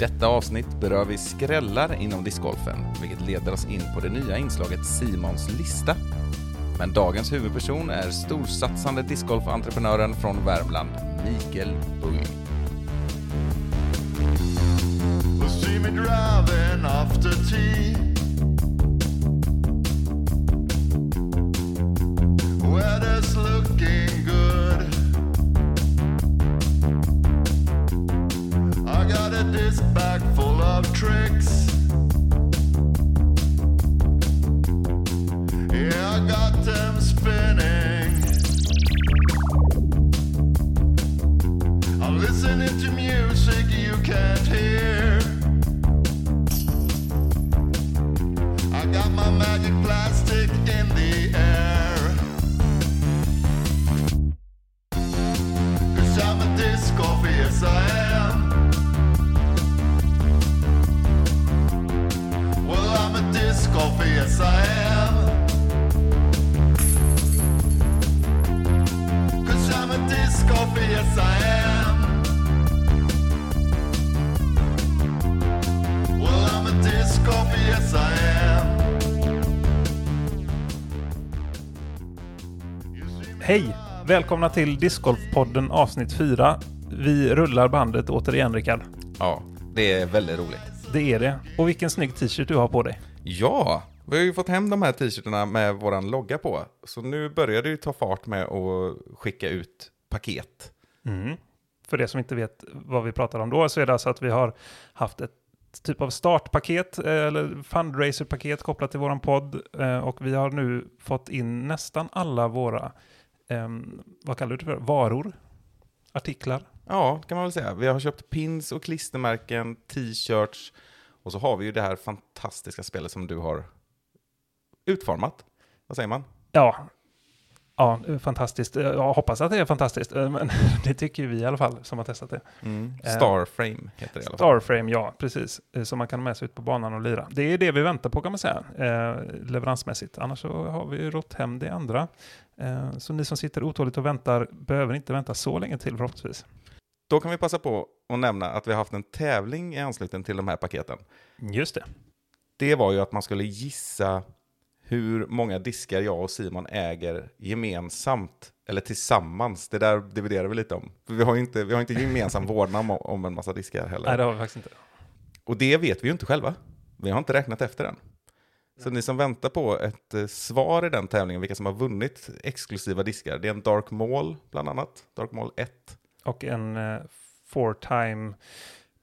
detta avsnitt berör vi skrällar inom discgolfen, vilket leder oss in på det nya inslaget Simons lista. Men dagens huvudperson är storsatsande discgolfentreprenören från Värmland, Mikael Bung. Weather's looking good. Disc bag full of tricks. Yeah, I got them spinning. I'm listening to music you can't hear. I got my magic plastic Hej! Välkomna till Discgolfpodden avsnitt 4. Vi rullar bandet återigen, Rickard. Ja, det är väldigt roligt. Det är det. Och vilken snygg t-shirt du har på dig. Ja, vi har ju fått hem de här t-shirtarna med våran logga på. Så nu börjar det ju ta fart med att skicka ut paket. För det som inte vet vad vi pratar om då så är det alltså att vi har haft ett typ av startpaket eh, eller fundraiserpaket kopplat till våran podd eh, och vi har nu fått in nästan alla våra, ehm, vad kallar du det för, varor? Artiklar? Ja, kan man väl säga. Vi har köpt pins och klistermärken, t-shirts och så har vi ju det här fantastiska spelet som du har utformat. Vad säger man? Ja, ja, fantastiskt. Jag hoppas att det är fantastiskt, eh, men det tycker vi i alla fall som har testat det. Eh, Starframe heter det i alla fall. Starframe, ja, precis. Eh, Som man kan ha med sig ut på banan och lira. Det är det vi väntar på kan man säga, eh, leveransmässigt. Annars så har vi rått hem det andra. Eh, så ni som sitter otåligt och väntar behöver inte vänta så länge till förhoppningsvis. Då kan vi passa på att nämna att vi har haft en tävling i anslutning till de här paketen. Just det. Det var ju att man skulle gissa hur många diskar jag och Simon äger gemensamt, eller tillsammans. Det där dividerar vi lite om. För vi har ju inte, vi har inte gemensam vårdnad om, en massa diskar heller. Nej, det har vi faktiskt inte. Och det vet vi ju inte själva. Vi har inte räknat efter än. Så ni som väntar på ett eh, svar i den tävlingen, vilka som har vunnit exklusiva diskar, det är en Dark Maul bland annat, Dark Maul 1. Och en eh, four time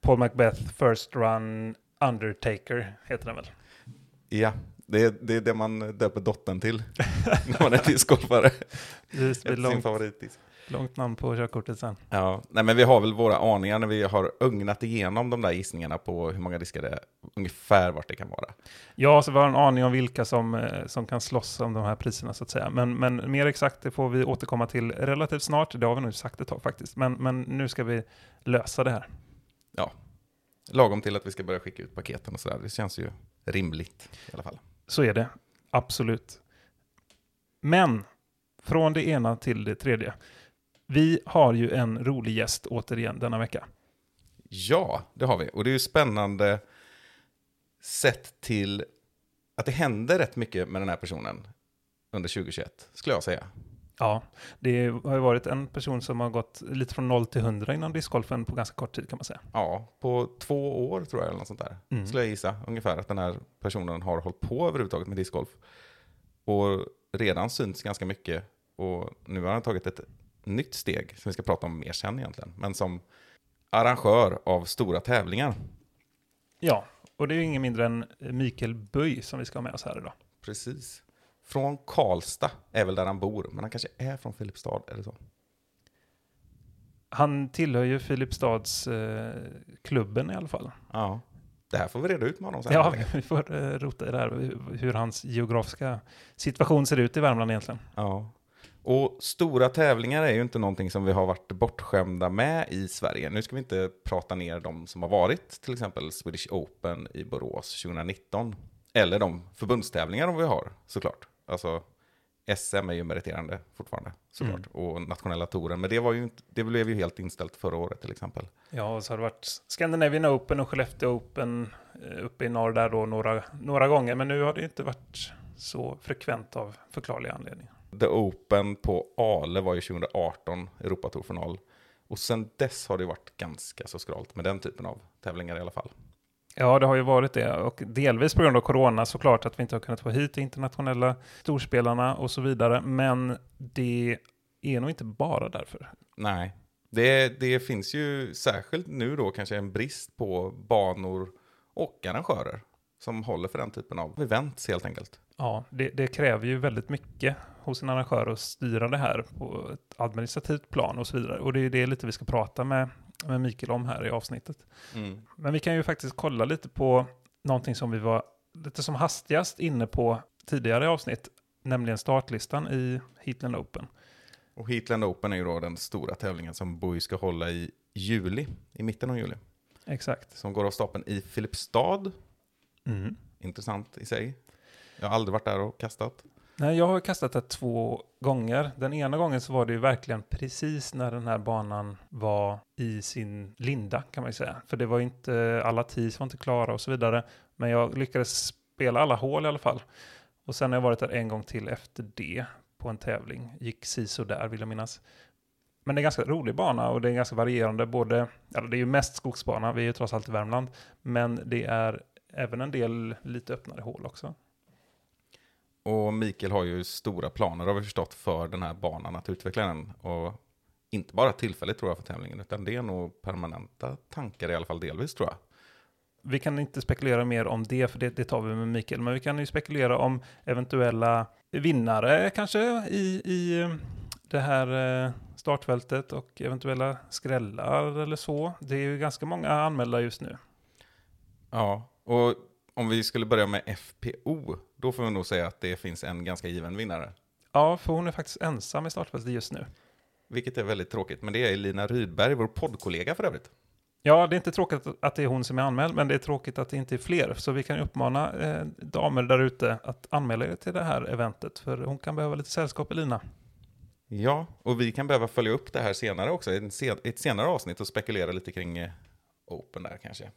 Paul Macbeth First Run Undertaker heter den väl? Ja, det är, det är det man döper dottern till när man är discgolfare. Det är Sin favoritdisk. Långt namn på körkortet sen. Ja, nej men vi har väl våra aningar när vi har ögnat igenom de där gissningarna på hur många diskar det är, ungefär vart det kan vara. Ja, så vi har en aning om vilka som, eh, som kan slåss om de här priserna så att säga. Men, men mer exakt det får vi återkomma till relativt snart. Det har vi nog sagt ett tag faktiskt. Men, men nu ska vi lösa det här. Ja, lagom till att vi ska börja skicka ut paketen och sådär. Det känns ju rimligt i alla fall. Så är det, absolut. Men från det ena till det tredje. Vi har ju en rolig gäst återigen denna vecka. Ja, det har vi. Och det är ju spännande sett till att det händer rätt mycket med den här personen under 2021, skulle jag säga. Ja, det har ju varit en person som har gått lite från 0 till 100 inom discgolfen på ganska kort tid kan man säga. Ja, på två år tror jag, eller något sånt där. Mm. Skulle jag gissa ungefär att den här personen har hållit på överhuvudtaget med discgolf. Och redan synts ganska mycket. Och nu har han tagit ett nytt steg, som vi ska prata om mer sen egentligen. Men som arrangör av stora tävlingar. Ja, och det är ju ingen mindre än Mikael Böj som vi ska ha med oss här idag. Precis. Från Karlstad är väl där han bor, men han kanske är från Filipstad eller så. Han tillhör ju Filipstads eh, klubben i alla fall. Ja. Det här får vi reda ut med honom sen. Ja, vi får eh, rota i det här, hur hans geografiska situation ser ut i Värmland egentligen. Ja. Och stora tävlingar är ju inte någonting som vi har varit bortskämda med i Sverige. Nu ska vi inte prata ner de som har varit, till exempel Swedish Open i Borås 2019. Eller de förbundstävlingar vi har, såklart. Alltså SM är ju meriterande fortfarande, såklart. Och nationella touren. Men det, var ju inte, det blev ju helt inställt förra året till exempel. Ja, och så har det varit Scandinavian Open och Skellefteå Open eh, uppe i norr där då några, några gånger. Men nu har det inte varit så frekvent av förklarliga anledningar. The Open på Ale var ju 2018, Europatourfinal. Och sen dess har det varit ganska så skralt med den typen av tävlingar i alla fall. Ja, det har ju varit det. Och delvis på grund av corona såklart att vi inte har kunnat få hit internationella storspelarna och så vidare. Men det är nog inte bara därför. Nej, det, det finns ju särskilt nu då kanske en brist på banor och arrangörer som håller för den typen av events helt enkelt. Ja, det, det kräver ju väldigt mycket hos en arrangör att styra det här på ett administrativt plan och så vidare. Och det är det lite vi ska prata med, med Mikael om här i avsnittet. Men vi kan ju faktiskt kolla lite på någonting som vi var lite som hastigast inne på tidigare avsnitt, nämligen startlistan i Heatland Open. Och Heatland Open är ju då den stora tävlingen som Boy ska hålla i juli, i mitten av juli. Exakt. Som går av stapeln i Filipstad. Mm. Intressant i sig. Jag har aldrig varit där och kastat. Nej, jag har kastat det två gånger. Den ena gången så var det ju verkligen precis när den här banan var i sin linda kan man ju säga. För det var ju inte, alla tees var inte klara och så vidare. Men jag lyckades spela alla hål i alla fall. Och sen har jag varit där en gång till efter det på en tävling. Gick siso där vill jag minnas. Men det är en ganska rolig bana och det är ganska varierande. Både, eller det är ju mest skogsbana, vi är ju trots allt i Värmland. Men det är även en del lite öppnare hål också. Och Mikael har ju stora planer har vi förstått för den här banan att utveckla den. Och inte bara tillfälligt tror jag för tävlingen utan det är nog permanenta tankar i alla fall delvis tror jag. Vi kan inte spekulera mer om det, för det, det tar vi med Mikael. Men vi kan ju spekulera om eventuella vinnare kanske i, i eh, det här eh, startfältet och eventuella skrällar eller så. Det är ju ganska många anmälda just nu. Ja, och om vi skulle börja med FPO, då får vi nog säga att det finns en ganska given vinnare. Ja, för hon är faktiskt ensam i startfältet just nu. Vilket är väldigt tråkigt, men det är Lina Rydberg, vår poddkollega för övrigt. Ja, det är inte tråkigt att det är hon som är anmäld, men det är tråkigt att det inte är fler. Så vi kan uppmana eh, damer där ute att anmäla er till det här eventet, för hon kan behöva lite sällskap, Elina. Ja, och vi kan behöva följa upp det här senare också, i ett senare avsnitt och spekulera lite kring eh, Open där kanske.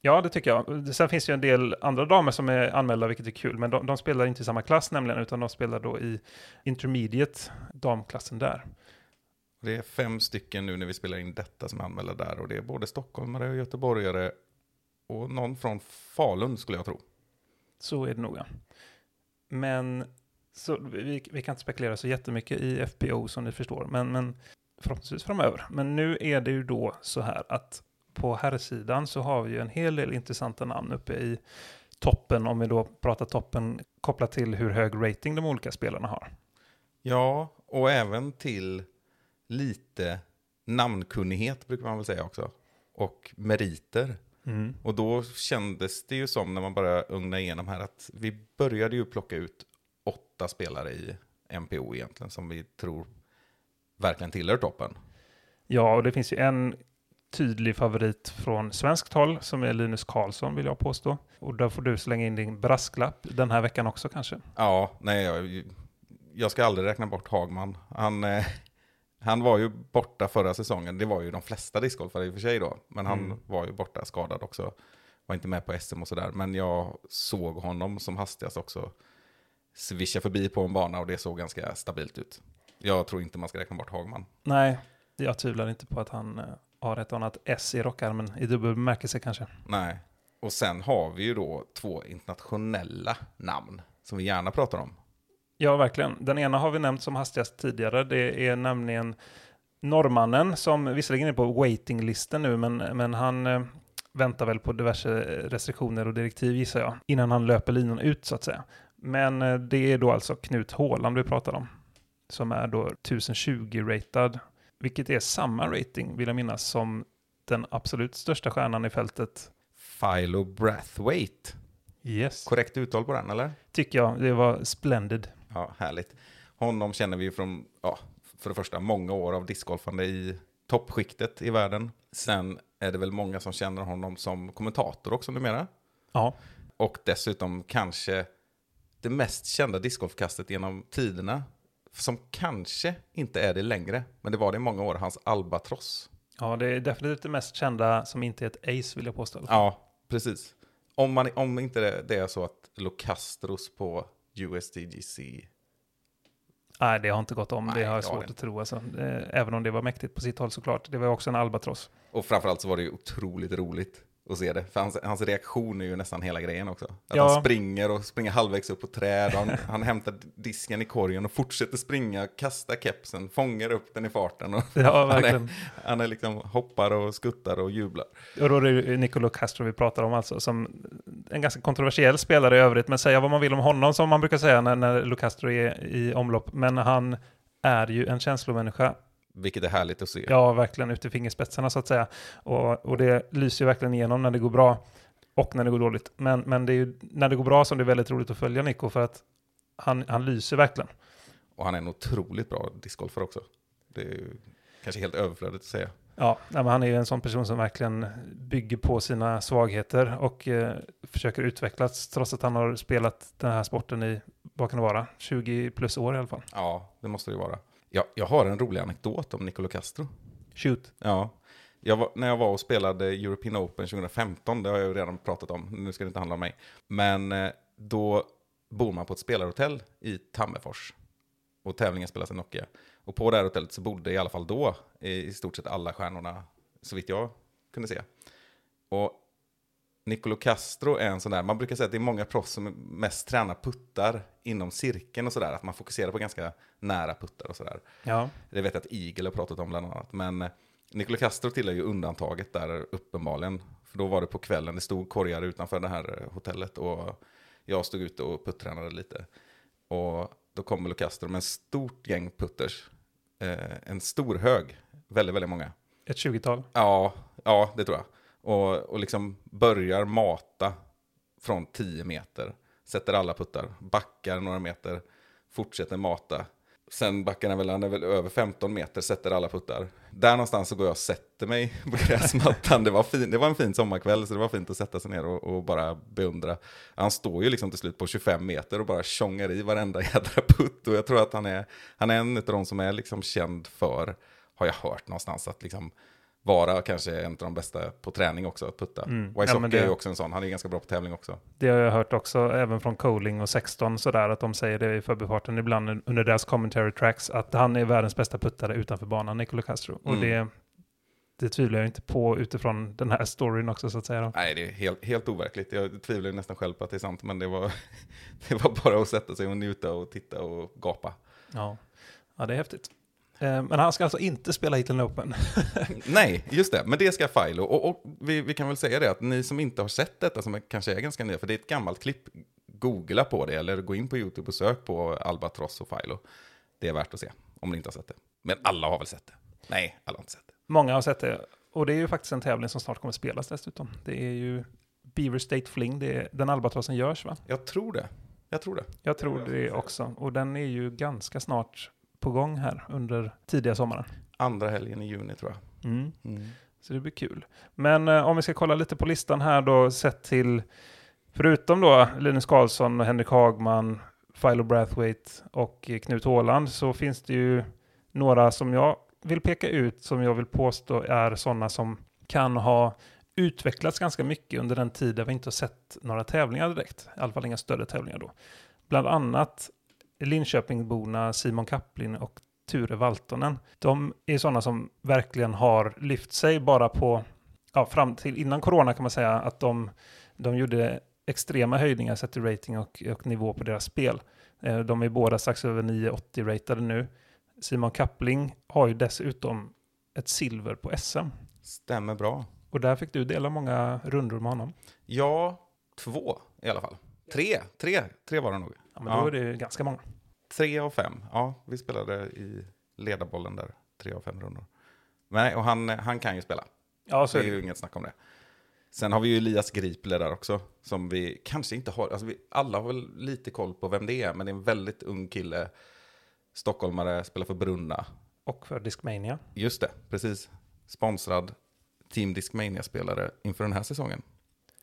Ja, det tycker jag. Sen finns det ju en del andra damer som är anmälda, vilket är kul, men de, de spelar inte i samma klass nämligen, utan de spelar då i intermediate damklassen där. Det är fem stycken nu när vi spelar in detta som är anmälda där och det är både stockholmare och göteborgare och någon från Falun skulle jag tro. Så är det nog, ja. Men så, vi, vi kan inte spekulera så jättemycket i FPO som ni förstår, men, men förhoppningsvis framöver. Men nu är det ju då så här att på herrsidan så har vi ju en hel del intressanta namn uppe i toppen, om vi då pratar toppen kopplat till hur hög rating de olika spelarna har. Ja, och även till lite namnkunnighet brukar man väl säga också. Och meriter. Och då kändes det ju som när man bara ugna igenom här att vi började ju plocka ut åtta spelare i MPO egentligen som vi tror verkligen tillhör toppen. Ja, och det finns ju en tydlig favorit från svenskt håll som är Linus Karlsson vill jag påstå. Och där får du slänga in din brasklapp den här veckan också kanske. Ja, nej, jag, jag ska aldrig räkna bort Hagman. Han, eh, han var ju borta förra säsongen. Det var ju de flesta discgolfare i och för sig då. Men han Mm. var ju borta skadad också. Var inte med på SM och sådär. Men jag såg honom som hastigast också svischa förbi på en bana och det såg ganska stabilt ut. Jag tror inte man ska räkna bort Hagman. Nej, jag tvivlar inte på att han eh, har ett annat S i rockarmen, i dubbel bemärkelse kanske. Nej. Och sen har vi ju då två internationella namn som vi gärna pratar om. Ja, verkligen. Den ena har vi nämnt som hastigast tidigare. Det är nämligen norrmannen som visserligen är på waiting-listen nu, men, men han eh, väntar väl på diverse restriktioner och direktiv gissar jag, innan han löper linan ut så att säga. Men eh, det är då alltså Knut Håland vi pratar om, som är då 1020-ratad, vilket är samma rating, vill jag minnas, som den absolut största stjärnan i fältet. Philo Brathwaite. Yes. Korrekt uttal på den eller? Tycker jag, det var splendid. Ja, härligt. Honom känner vi från, ja, för det första, många år av discgolfande i toppskiktet i världen. Sen är det väl många som känner honom som kommentator också numera. Ja, Och dessutom kanske det mest kända discgolfkastet genom tiderna. Som kanske inte är det längre, men det var det i många år, hans Albatross. Ja, det är definitivt det mest kända som inte är ett ace vill jag påstå. Ja, precis. Om, man, om inte det, det är så att Locastros på USDGC Nej, det har inte gått om. Nej, det har jag svårt det att tro. Alltså. Även om det var mäktigt på sitt håll såklart. Det var också en albatross. Och framförallt så var det ju otroligt roligt att se det. För hans, hans reaktion är ju nästan hela grejen också. Att Ja. han springer och springer halvvägs upp på träd. Han, han hämtar disken i korgen och fortsätter springa, kastar kepsen, fångar upp den i farten. Och Ja, han, är, verkligen. han är liksom hoppar och skuttar och jublar. Och då är det Nicolo Castro vi pratar om alltså, som en ganska kontroversiell spelare i övrigt. Men säga vad man vill om honom, som man brukar säga när, när Lo Castro är i omlopp. Men han är ju en känslomänniska. Vilket är härligt att se. Ja, verkligen ut i fingerspetsarna så att säga. Och, och det lyser ju verkligen igenom när det går bra och när det går dåligt. Men, men det är ju när det går bra som det är väldigt roligt att följa Nico för att han, han lyser verkligen. Och han är en otroligt bra discgolfare också. Det är ju kanske helt överflödigt att säga. Ja, men han är ju en sån person som verkligen bygger på sina svagheter och eh, försöker utvecklas trots att han har spelat den här sporten i, vad kan det vara, 20 plus år i alla fall. Ja, det måste det ju vara. Jag, jag har en rolig anekdot om Nicolo Castro. Shoot. Ja. Jag var, när jag var och spelade European Open 2015, det har jag ju redan pratat om, nu ska det inte handla om mig. Men eh, då bor man på ett spelarhotell i Tammerfors. Och tävlingen spelas i Nokia. Och på det här hotellet så bodde i alla fall då i, i stort sett alla stjärnorna, så vitt jag kunde se. Och Nicolo Castro är en sån där, man brukar säga att det är många proffs som mest tränar puttar inom cirkeln och sådär, att man fokuserar på ganska nära puttar och sådär. Ja, Det vet jag att Eagle har pratat om bland annat. Men eh, Nicolo Castro tillhör ju undantaget där uppenbarligen. För då var det på kvällen, det stod korgar utanför det här eh, hotellet och jag stod ute och puttränade lite. Och då kom Nicolo Castro med en stort gäng putters. Eh, en stor hög, väldigt, väldigt många. ett 20-tal. Ja, ja det tror jag. Och, och liksom börjar mata från 10 meter. Sätter alla puttar, backar några meter, fortsätter mata. Sen backar han väl, han är väl över 15 meter, sätter alla puttar. Där någonstans så går jag och sätter mig på gräsmattan. Det var, fin, det var en fin sommarkväll så det var fint att sätta sig ner och, och bara beundra. Han står ju liksom till slut på 25 meter och bara tjongar i varenda jädra putt. Och jag tror att han är, han är en av de som är liksom känd för, har jag hört någonstans, att liksom vara kanske en av de bästa på träning också, att putta. Mm. Wysocki Ja, det- är ju också en sån, han är ganska bra på tävling också. Det har jag hört också, även från Coling och 16 sådär, att de säger det i förbifarten ibland under deras commentary tracks, att han är världens bästa puttare utanför banan, Nicolo Castro. Och Mm. det, det tvivlar jag inte på utifrån den här storyn också så att säga. Då. Nej, det är helt, helt overkligt. Jag tvivlar nästan själv på att det är sant, men det var, det var bara att sätta sig och njuta och titta och gapa. Ja. ja, det är häftigt. Eh, Men han ska alltså inte spela Hitler Open. Nej, just det. Men det ska Filo. Och, och vi, vi kan väl säga det att ni som inte har sett detta, som kanske är ganska nya, för det är ett gammalt klipp, googla på det eller gå in på YouTube och sök på Albatross och Filo. Det är värt att se, om ni inte har sett det. Men alla har väl sett det? Nej, alla har inte sett det. Många har sett det. Och det är ju faktiskt en tävling som snart kommer spelas dessutom. Det är ju Beaver State Fling, det är den albatrossen görs va? Jag tror det. Jag tror det. Jag tror det också. Och den är ju ganska snart på gång här under tidiga sommaren. Andra helgen i juni tror jag. Mm. Mm. Så det blir kul. Men eh, om vi ska kolla lite på listan här då, sett till, förutom då Linus Karlsson och Henrik Hagman, Philo Brathwaite och Knut Håland, så finns det ju några som jag vill peka ut, som jag vill påstå är sådana som kan ha utvecklats ganska mycket under den tid där vi inte har sett några tävlingar direkt. I alla fall inga större tävlingar då. Bland annat Linköpingborna Simon Kaplin och Ture Valtonen. De är sådana som verkligen har lyft sig bara på, ja, fram till innan corona kan man säga att de, de gjorde extrema höjningar sett till rating och, och nivå på deras spel. Eh, De är båda strax över 980 ratade nu. Simon Kappling har ju dessutom ett silver på SM. Stämmer bra. Och där fick du dela många rundor med honom. Ja, två i alla fall. Tre, tre, tre var det nog. Ja, men då Ja. är det ganska många. Tre av fem. Ja, vi spelade i ledarbollen där. Tre av fem rundor. Nej, och han, han kan ju spela. Ja, så det är det. ju inget snack om det. Sen har vi ju Elias Griple där också, som vi kanske inte har, alltså vi, alla har väl lite koll på vem det är, men det är en väldigt ung kille, stockholmare, spelar för Brunna. Och för Discmania. Just det, precis. Sponsrad Team Discmania-spelare inför den här säsongen.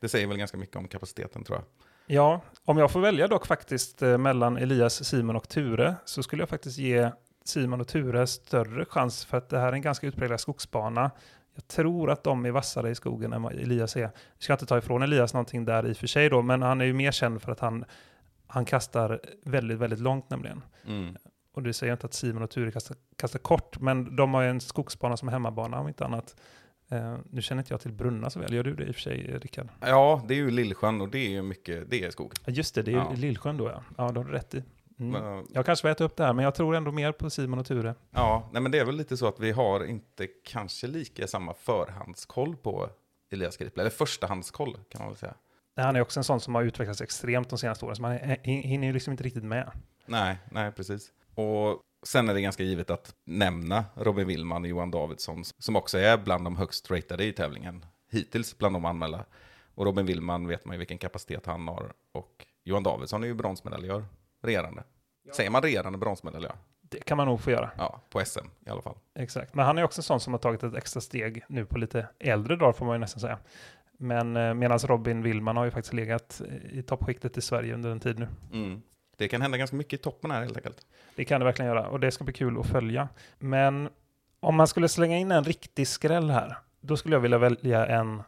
Det säger väl ganska mycket om kapaciteten tror jag. Ja, om jag får välja dock faktiskt eh, mellan Elias, Simon och Ture så skulle jag faktiskt ge Simon och Ture större chans för att det här är en ganska utpräglad skogsbana. Jag tror att de är vassare i skogen än vad Elias är. Jag ska inte ta ifrån Elias någonting där i och för sig då, men han är ju mer känd för att han, han kastar väldigt, väldigt långt nämligen. Mm. Och det säger inte att Simon och Ture kastar, kastar kort, men de har ju en skogsbana som hemmabana om inte annat. Eh, nu känner inte jag till Brunna så väl, gör du det i och för sig Rickard? Ja, det är ju Lillsjön och det är ju mycket, det är skog. Just det, det är Ja. Lillsjön då ja. Ja, det har du rätt i. Mm. Men, Jag kanske får äta upp det här, men jag tror ändå mer på Simon och Ture. Ja, nej men det är väl lite så att vi har inte kanske lika samma förhandskoll på Elias Griple, eller förstahandskoll kan man väl säga. Han är också en sån som har utvecklats extremt de senaste åren, så man hinner ju liksom inte riktigt med. Nej, nej precis. Och sen är det ganska givet att nämna Robin Willman och Johan Davidsson, som också är bland de högst ratade i tävlingen, hittills bland de anmälda. Och Robin Willman vet man ju vilken kapacitet han har, och Johan Davidsson är ju bronsmedaljör, regerande. Säger man regerande bronsmedaljör? Det kan man nog få göra. Ja, på SM i alla fall. Exakt. Men han är också en sån som har tagit ett extra steg nu på lite äldre dagar får man ju nästan säga. Men eh, medan Robin Willman har ju faktiskt legat i toppskiktet i Sverige under en tid nu. Mm. Det kan hända ganska mycket i toppen här helt enkelt. Det kan det verkligen göra och det ska bli kul att följa. Men om man skulle slänga in en riktig skräll här, då skulle jag vilja välja en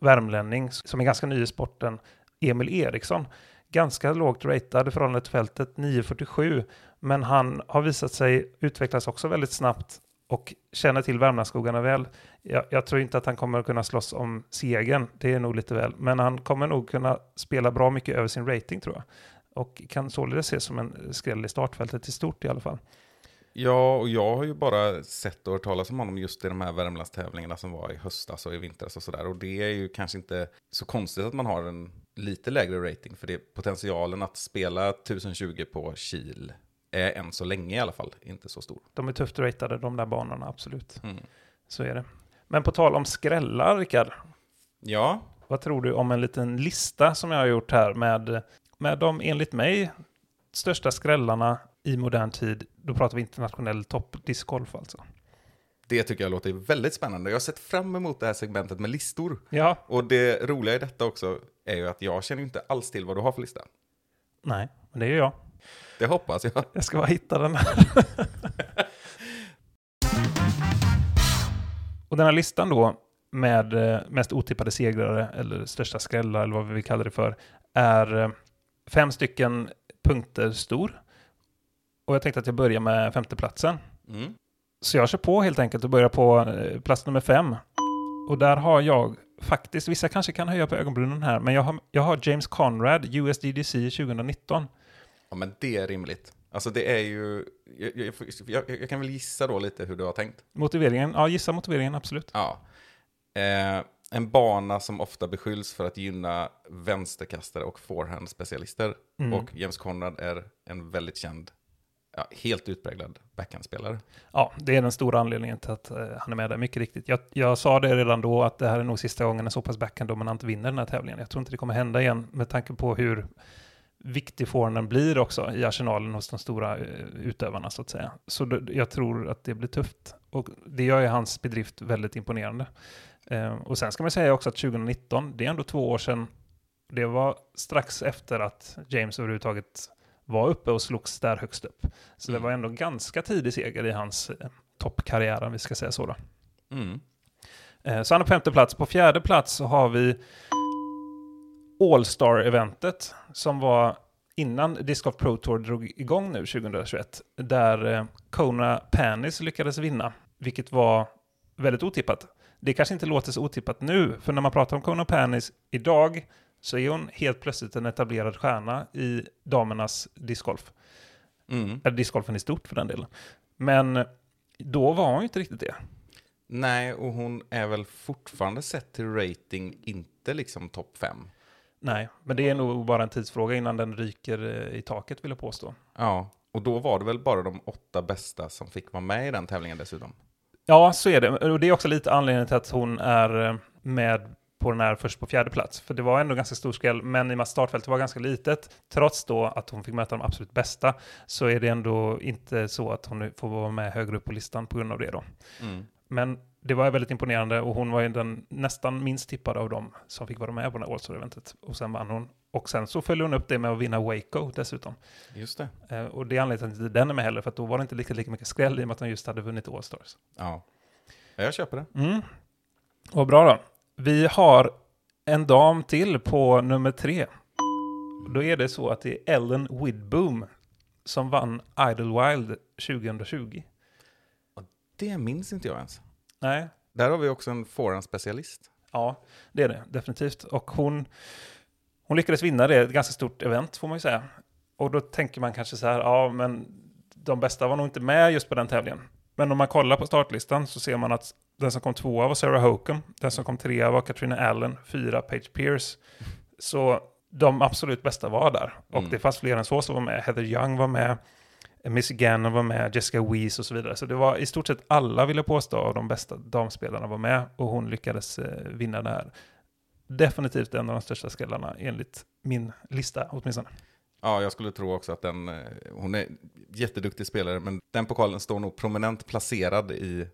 värmlänning som är ganska ny i sporten, Emil Eriksson. Ganska lågt ratad i förhållande till fältet, 9,47. Men han har visat sig utvecklas också väldigt snabbt och känner till Värmlandsskogarna väl. Jag, jag tror inte att han kommer att kunna slåss om segern, det är nog lite väl. Men han kommer nog kunna spela bra mycket över sin rating tror jag. Och kan således ses som en skräll i startfältet i stort i alla fall. Ja, och jag har ju bara sett och hört talas om honom just i de här Värmlandstävlingarna som var i höstas och i vintras och sådär. Och det är ju kanske inte så konstigt att man har en lite lägre rating, för det potentialen att spela 1020 på Kil är än så länge i alla fall inte så stor. De är tufft ratade de där banorna, absolut. Mm. Så är det. Men på tal om skrällar, Rickard. Ja, Vad tror du om en liten lista som jag har gjort här med, med de enligt mig största skrällarna i modern tid? Då pratar vi internationell toppdiscgolf alltså. det tycker jag låter väldigt spännande. Jag har sett fram emot det här segmentet med listor. Ja, Och det roliga i detta också är ju att jag känner inte alls till vad du har för lista. nej, men det är ju jag. Det hoppas jag. Jag ska bara hitta den här. Och den här listan då med eh, mest otippade segrare eller största skrällar eller vad vi vill kalla det för är eh, fem stycken punkter stor. Och jag tänkte att jag börjar med femteplatsen. Mm. Så jag kör på helt enkelt och börjar på eh, plats nummer fem. Och där har jag faktiskt, vissa kanske kan höja på ögonbrynen här, men jag har, jag har James Conrad, USDDC 2019. Ja, men det är rimligt. Alltså det är ju, jag, jag, jag, jag kan väl gissa då lite hur du har tänkt. Motiveringen, ja gissa motiveringen absolut. Ja. Eh, en bana som ofta beskylls för att gynna vänsterkastare och forehandspecialister. Mm. Och James Conrad är en väldigt känd, ja, helt utpräglad backhandspelare. Ja, det är den stora anledningen till att eh, han är med där, mycket riktigt. Jag, jag sa det redan då att det här är nog sista gången en så pass backhanddominant vinner den här tävlingen. Jag tror inte det kommer hända igen med tanke på hur viktig forehanden blir också i arsenalen hos de stora eh, utövarna så att säga. Så jag tror att det blir tufft. Och det gör ju hans bedrift väldigt imponerande. Eh, och sen ska man säga också att 2019, det är ändå två år sedan, det var strax efter att James överhuvudtaget var uppe och slogs där högst upp. Så det Mm. var ändå ganska tidig seger i hans eh, toppkarriär, om vi ska säga så. Då. Mm. Eh, så han är på femte plats. På fjärde plats så har vi All-Star-eventet som var innan Disc Golf Pro Tour drog igång nu 2021. Där eh, Kona Panis lyckades vinna, vilket var väldigt otippat. Det kanske inte låter så otippat nu, för när man pratar om Kona Panis idag så är hon helt plötsligt en etablerad stjärna i damernas discgolf. Mm. Eller discgolfen i stort för den delen. Men då var hon ju inte riktigt det. Nej, och hon är väl fortfarande sett till rating inte liksom topp fem. Nej, men det är nog bara en tidsfråga innan den ryker eh, i taket vill jag påstå. Ja, och då var det väl bara de åtta bästa som fick vara med i den tävlingen dessutom. Ja, så är det. Och det är också lite anledningen till att hon är eh, med på den här först på fjärde plats. För det var ändå ganska stor skräll, men i och med att startfältet var ganska litet, trots då att hon fick möta de absolut bästa, så är det ändå inte så att hon får vara med högre upp på listan på grund av det då. Mm. Men det var väldigt imponerande och hon var ju den nästan minst tippade av dem som fick vara med på det här All-Star-eventet. Och sen vann hon Och sen så följer hon upp det med att vinna Waco dessutom. Just det. Eh, och det är anledningen till att den är med heller, för då var det inte lika, lika mycket skräll i och med att hon just hade vunnit All-Stars. Ja. Ja, Jag köper det. Mm. Vad bra då. Vi har en dam till på nummer tre. Då är det så att det är Ellen Widboom som vann Idlewild 2020. Det minns inte jag ens. Nej, Där har vi också en forehand-specialist. ja, det är det definitivt. Och hon, hon lyckades vinna det, ett ganska stort event får man ju säga. Och då tänker man kanske så här, ja men de bästa var nog inte med just på den tävlingen. Men om man kollar på startlistan så ser man att den som kom tvåa var Sarah Hokum, den som kom trea var Katrina Allen, fyra Paige Pierce. Så de absolut bästa var där. Och Mm. det fanns fler än så som var med. Heather Young var med, Missy Gannon var med, Jessica Weiss och så vidare. Så det var i stort sett alla, vill jag påstå, av de bästa damspelarna var med. Och hon lyckades eh, vinna det här. Definitivt en av de största skrällarna enligt min lista åtminstone. Ja, jag skulle tro också att den, eh, hon är jätteduktig spelare, men den pokalen står nog prominent placerad i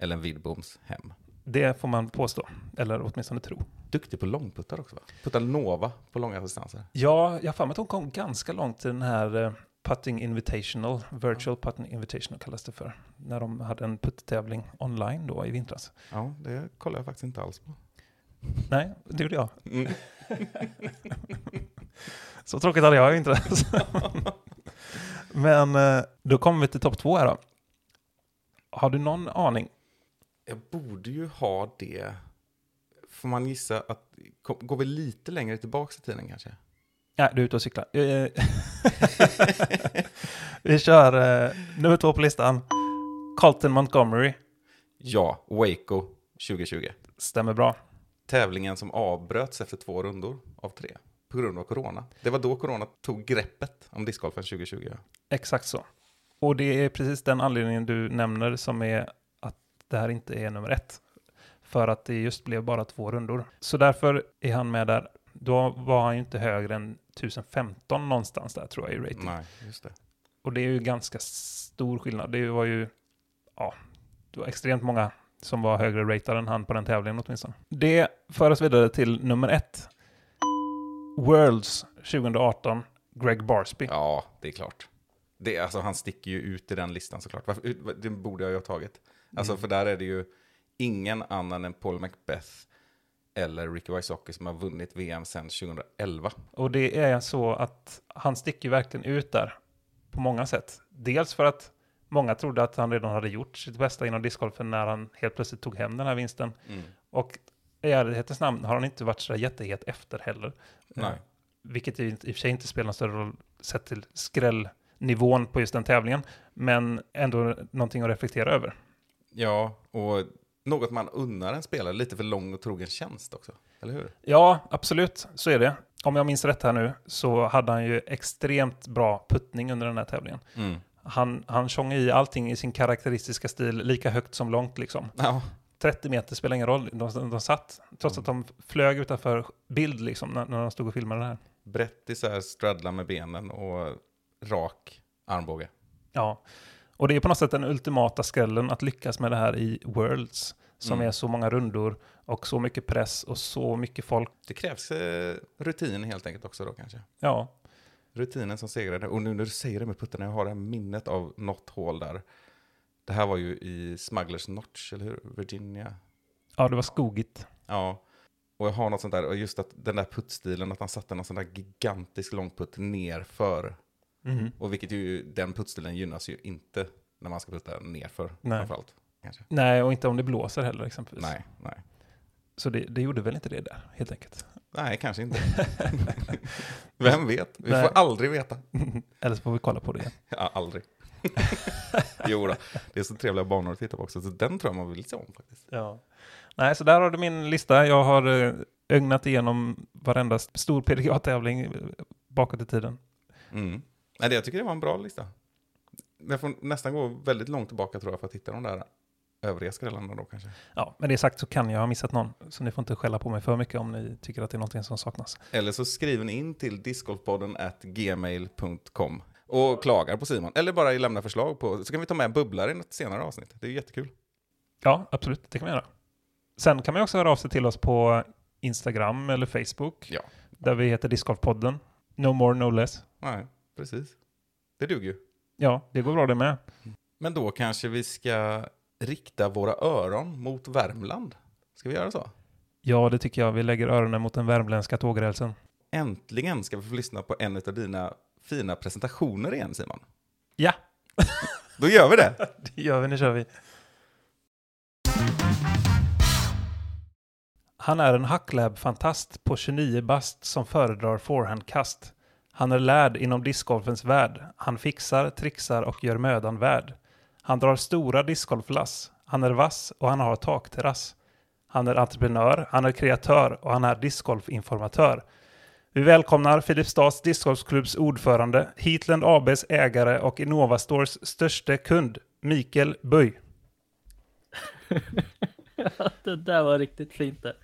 Ellen Widboms hem. Det får man påstå, eller åtminstone tro. Duktig på långputtar också va? Puttar Nova på långa distanser. Ja, jag har för mig att hon kom ganska långt i den här eh, Putting Invitational, Virtual Putting Invitational kallas det för. När de hade en putttävling online då i vintras. Ja, det kollar jag faktiskt inte alls på. Nej, det gjorde jag. Mm. Så tråkigt hade jag inte. Men eh, då kommer vi till topp två här då. Har du någon aning? Jag borde ju ha det. Får man gissa att, går vi lite längre tillbaka i tiden kanske? Nej, du är ute och cyklar. Eh, vi kör eh, nummer två på listan. Carlton Montgomery. Ja, Waco 2020. Stämmer bra. Tävlingen som avbröts efter två rundor av tre. På grund av corona. Det var då corona tog greppet om discgolfen 2020. Exakt så. Och det är precis den anledningen du nämner som är att det här inte är nummer ett. För att det just blev bara två rundor. Så därför är han med där. Då var han ju inte högre än 1015 någonstans där tror jag i rating. Nej, just det. Och det är ju ganska stor skillnad. Det var ju, ja, det var extremt många som var högre ratade än han på den tävlingen åtminstone. Det för oss vidare till nummer ett. Worlds 2018, Greg Barsby. Ja, det är klart. Det, är- alltså, han sticker ju ut i den listan såklart. Varför, det borde jag ju ha tagit. Alltså, Mm. För där är det ju ingen annan än Paul Macbeth eller Ricky Wysocki som har vunnit VM sedan 2011. Och det är så att han sticker verkligen ut där på många sätt. Dels för att många trodde att han redan hade gjort sitt bästa inom discgolfen när han helt plötsligt tog hem den här vinsten. Och i ärlighetens namn har han inte varit så jättehet efter heller. Nej. Eh, Vilket ju inte- i och för sig inte spelar någon större roll sett till skrällnivån på just den tävlingen. Men ändå någonting att reflektera över. Ja, och något man unnar en spelare lite för lång och trogen tjänst också. Eller hur? Ja, absolut, så är det. Om jag minns rätt här nu så hade han ju extremt bra puttning under den här tävlingen. Han, han tjongade i allting i sin karaktäristiska stil, lika högt som långt liksom. Ja, 30 meter spelar ingen roll, de, de satt, trots att de flög utanför bild liksom när, när de stod och filmade det här. brett isär, straddla med benen och rak armbåge. Ja, och det är på något sätt den ultimata skrällen att lyckas med det här i Worlds, som Mm. är så många rundor och så mycket press och så mycket folk. Det krävs eh, rutin helt enkelt också då kanske. Ja, Rutinen som segrade. Och nu när du säger det med puttarna, jag har det här minnet av något hål där. Det här var ju i Smugglers Notch, eller hur? Virginia. ja det var skogigt. Ja. Och jag har något sånt där, och just att den där puttstilen, att han satte någon sån där gigantisk långputt nerför. Mhm. Och vilket ju, den puttstilen gynnas ju inte när man ska putta nerför Nej. framförallt. Kanske. Nej, och inte om det blåser heller exempelvis. Nej, nej. Så det, det gjorde väl inte det där, helt enkelt. Nej, kanske inte. Vem vet? Vi Nej. får aldrig veta. Eller så får vi kolla på det igen. Ja, aldrig. jo då, det är så trevliga banor att titta på också, så den tror jag man vill se om faktiskt. Ja. Nej, så där har du min lista. Jag har eh, ögnat igenom varenda stor PDGA-tävling eh, bakåt i tiden. Mm. Nej, det, jag tycker det var en bra lista. Jag får nästan gå väldigt långt tillbaka tror jag för att hitta de där övriga skrällarna då kanske. Ja, med det sagt så kan jag ha missat någon, så ni får inte skälla på mig för mycket om ni tycker att det är någonting som saknas. Eller så skriver ni in till discgolfpodden at gmail.com och klagar på Simon. Eller bara lämna förslag på, så kan vi ta med bubblare i ett senare avsnitt. Det är jättekul. Ja, absolut, det kan vi göra. Sen kan man också höra av sig till oss på Instagram eller Facebook. Ja. där vi heter Discgolfpodden. No more, no less. Nej, precis. Det duger ju. Ja, det går bra det med. Men då kanske vi ska rikta våra öron mot Värmland. Ska vi göra så? Ja, det tycker jag. Vi lägger öronen mot den värmländska tågrälsen. Äntligen ska vi få lyssna på en av dina fina presentationer igen, Simon. Ja, Då gör vi det! det gör vi. Nu kör vi. Han är en hacklab-fantast på 29 bast som föredrar forehandkast. Han är lärd inom discgolfens värld. Han fixar, trixar och gör mödan värd. Han drar stora discgolflass. Han är vass och han har takterrass. Han är entreprenör, han är kreatör och han är discgolfinformatör. Vi välkomnar Filipstads discgolfklubbs ordförande, Heatland ABs ägare och Innova Stores största kund, Mikael Böj. det där var riktigt fint det.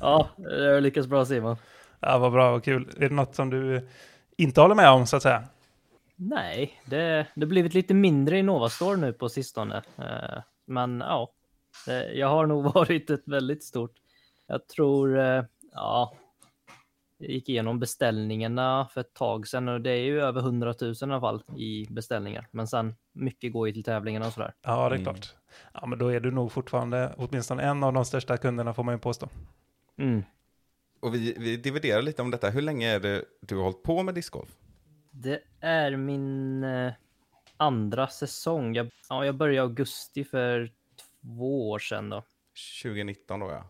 Ja, jag lyckas bra Simon. Ja, vad bra, vad kul. Är det något som du inte håller med om, så att säga? Nej, det det har blivit lite mindre i Novastore nu på sistone. Eh, Men ja, det- jag har nog varit ett väldigt stort. Jag tror, eh, ja, jag gick igenom beställningarna för ett tag sedan och det är ju över 100 000 i alla fall i beställningar. Men sen mycket går ju till tävlingarna och sådär. Ja, det är Mm. klart. Ja, men då är du nog fortfarande åtminstone en av de största kunderna, får man ju påstå. Mm. Och vi, vi dividerar lite om detta. Hur länge är det du har hållit på med discgolf? Det är min eh, andra säsong. Jag, ja, jag började i augusti för två år sedan då. 2019 då ja.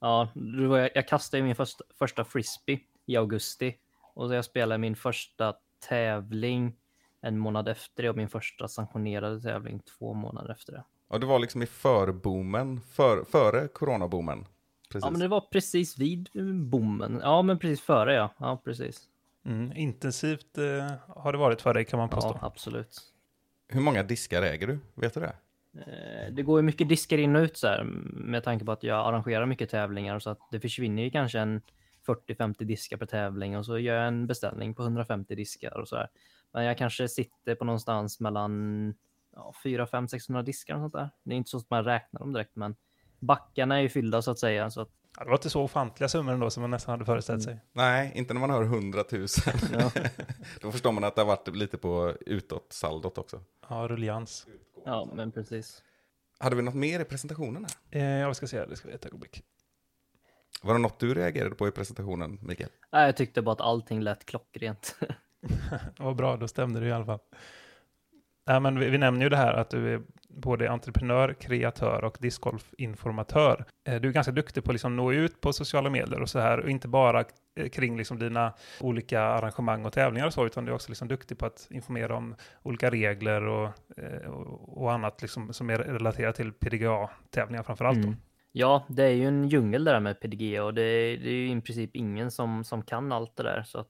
Ja, då var jag, jag kastade min första, första frisbee i augusti och så jag spelade min första tävling en månad efter det och min första sanktionerade tävling två månader efter det. Och det var liksom i förboomen, för, före coronaboomen. Precis. Ja, men det var precis vid bommen. Ja, men precis före ja. Ja, precis. Mm. Intensivt eh, har det varit för dig, kan man påstå. Ja, absolut. Hur många diskar äger du? Vet du det? Eh, Det går ju mycket diskar in och ut så här med tanke på att jag arrangerar mycket tävlingar så att det försvinner ju kanske en 40-50 diskar per tävling och så gör jag en beställning på 150 diskar och så här. Men jag kanske sitter på någonstans mellan ja, 4, 5, 600 diskar och sånt där. Det är inte så att man räknar dem direkt, men backarna är ju fyllda så att säga. Så att, Ja, det var inte så ofantliga summor ändå som man nästan hade föreställt sig. Nej, inte när man hör 100 000. ja, Då förstår man att det har varit lite på utåt-saldot också. Ja, rullians. ja, men precis. Hade vi något mer i presentationen här? Eh, jag ska se, det ska vi ett ögonblick. Var det något du reagerade på i presentationen, Mikael? Nej, jag tyckte bara att allting lät klockrent. Det var bra, då stämde det i alla fall. Ja, men vi, vi nämner ju det här att du är både entreprenör, kreatör och discgolfinformatör. Eh, du är ganska duktig på att liksom nå ut på sociala medier och så här, och inte bara eh, kring liksom dina olika arrangemang och tävlingar och så, utan du är också liksom duktig på att informera om olika regler och, eh, och, och annat liksom som är relaterat till PDGA-tävlingar framför allt. Mm. Ja, det är ju en djungel där med PDGA, och det, är- det är ju i princip ingen som, som kan allt det där. Så att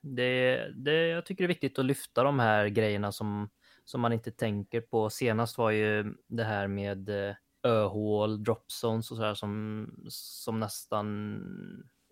det, det, jag tycker det är viktigt att lyfta de här grejerna som, som man inte tänker på. Senast var ju det här med eh, öhål, dropzones och sådär som, som nästan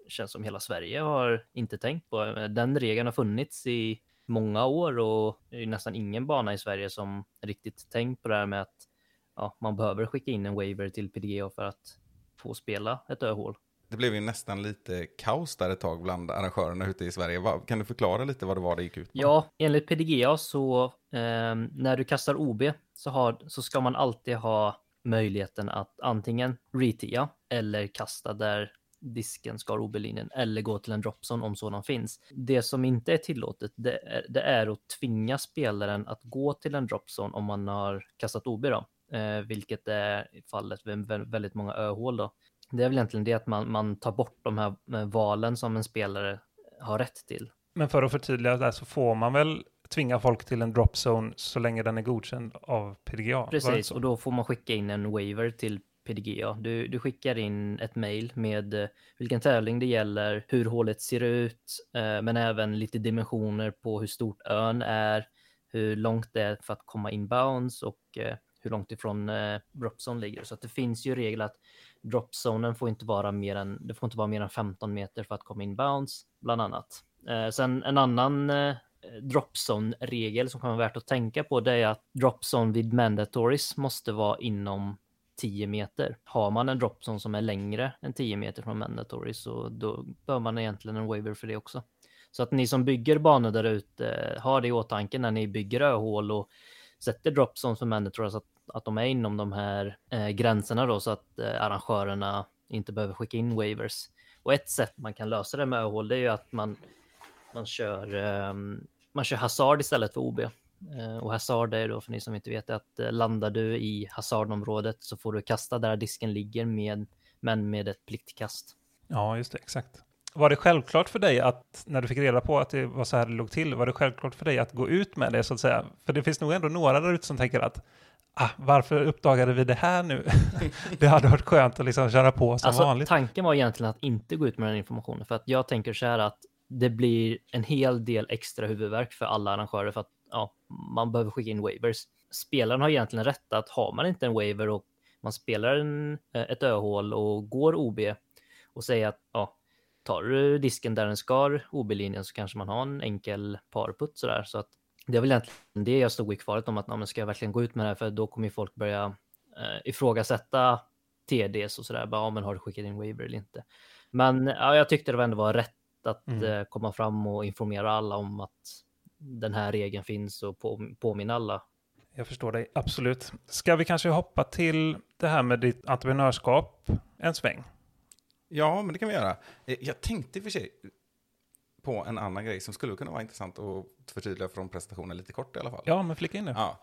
känns som hela Sverige har inte tänkt på. Eh, den regeln har funnits i många år och det är nästan ingen bana i Sverige som riktigt tänkt på det här med att ja, man behöver skicka in en waiver till PDGA för att få spela ett öhål. Det blev ju nästan lite kaos där ett tag bland arrangörerna ute i Sverige. Kan du förklara lite vad det var det gick ut på? Ja, enligt PDGA så eh, när du kastar OB så, har, så ska man alltid ha möjligheten att antingen retia eller kasta där disken skar OB-linjen eller gå till en dropzone om sådan finns. Det som inte är tillåtet det är, det är att tvinga spelaren att gå till en dropzone om man har kastat OB då, eh, vilket är fallet med väldigt många öhål då. Det är väl egentligen det att man, man tar bort de här eh, valen som en spelare har rätt till. Men för att förtydliga där så får man väl tvinga folk till en dropzone så länge den är godkänd av PDGA? det Precis, och då får man skicka in en waiver till PDGA. Du, du skickar in ett mail med eh, vilken tävling det gäller, hur hålet ser ut, eh, men även lite dimensioner på hur stort ön är, hur långt det är för att komma inbounds och eh, hur långt ifrån eh, dropzone ligger. Så att det finns ju regel att dropzonen får inte vara mer än, det får inte vara mer än 15 meter för att komma in bounce, bland annat. Eh, sen en annan eh, dropzone-regel som kan vara värt att tänka på det är att dropzone vid mandatories måste vara inom 10 meter. Har man en dropzone som är längre än 10 meter från mandatory så då bör man egentligen en waiver för det också. Så att ni som bygger banor där ute, eh, har det i åtanke när ni bygger öhål och sätter dropzones för mandatory så att, att de är inom de här eh, gränserna då så att eh, arrangörerna inte behöver skicka in waivers. Och ett sätt man kan lösa det med öhål det är ju att man, man kör eh, man kör hasard istället för OB. Eh, och hasard är då för ni som inte vet att eh, landar du i hasardområdet så får du kasta där disken ligger med, men med ett pliktkast. Ja, just det, exakt. Var det självklart för dig att, när du fick reda på att det var så här det låg till, var det självklart för dig att gå ut med det så att säga? För det finns nog ändå några där ute som tänker att ah, varför uppdagade vi det här nu? det hade varit skönt att liksom köra på som alltså, vanligt. Tanken var egentligen att inte gå ut med den informationen för att jag tänker så här att det blir en hel del extra huvudvärk för alla arrangörer för att ja, man behöver skicka in waivers. Spelaren har egentligen rätt att har man inte en waiver och man spelar en, eh, ett öhål och går OB och säger att ja, tar du disken där den skar OB-linjen så kanske man har en enkel parputt sådär. Så att det är väl egentligen det jag stod i kvaret om att men ska jag verkligen gå ut med det här för då kommer ju folk börja eh, ifrågasätta TDs och sådär. Bara, ja, men har du skickat in waiver eller inte? Men ja, jag tyckte det ändå var rätt att mm. eh, komma fram och informera alla om att den här regeln finns och på, påminna alla. Jag förstår dig, absolut. Ska vi kanske hoppa till det här med ditt entreprenörskap en sväng? Ja, men det kan vi göra. Eh, jag tänkte i och för sig på en annan grej som skulle kunna vara intressant att förtydliga från presentationen lite kort i alla fall. Ja, men flika in det. Ja.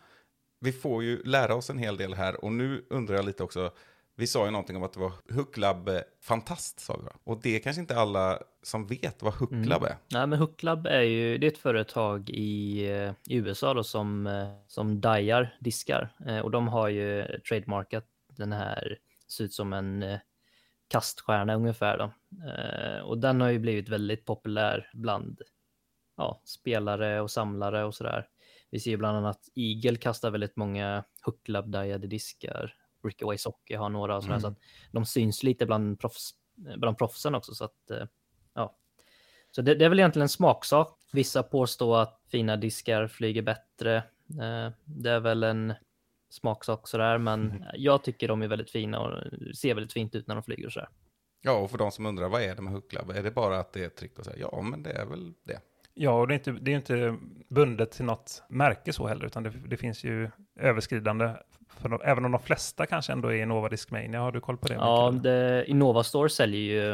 Vi får ju lära oss en hel del här och nu undrar jag lite också, vi sa ju någonting om att det var Hooklab Fantast, sa vi va? Och det är kanske inte alla som vet vad Hooklab mm. är. Nej, men Hooklab är ju, det är ett företag i, eh, i USA då som, eh, som dajar diskar. Eh, och de har ju trademarkat den här, ser ut som en kaststjärna ungefär då. Och den har ju blivit väldigt populär bland ja, spelare och samlare och sådär. Vi ser bland annat Eagle kastar väldigt många Hooklab dajade diskar. Rickaway Hockey har några och sådär, mm. så att de syns lite bland, proffs, bland proffsen också. Så att, eh, ja. Så det, det, är väl egentligen en smaksak. Vissa påstår att fina diskar flyger bättre. Eh, det är väl en smaksak sådär, men mm. jag tycker de är väldigt fina och ser väldigt fint ut när de flyger och sådär. Ja, och för de som undrar, vad är det med Hooklab? Är det bara att det är ett trick och säga ja, men det är väl det. Ja, och det är inte, det är inte bundet till något märke så heller, utan det, det finns ju överskridande för de, även om de flesta kanske ändå är Innova Discmania, har du koll på det? Ja, det, Innova Store säljer ju,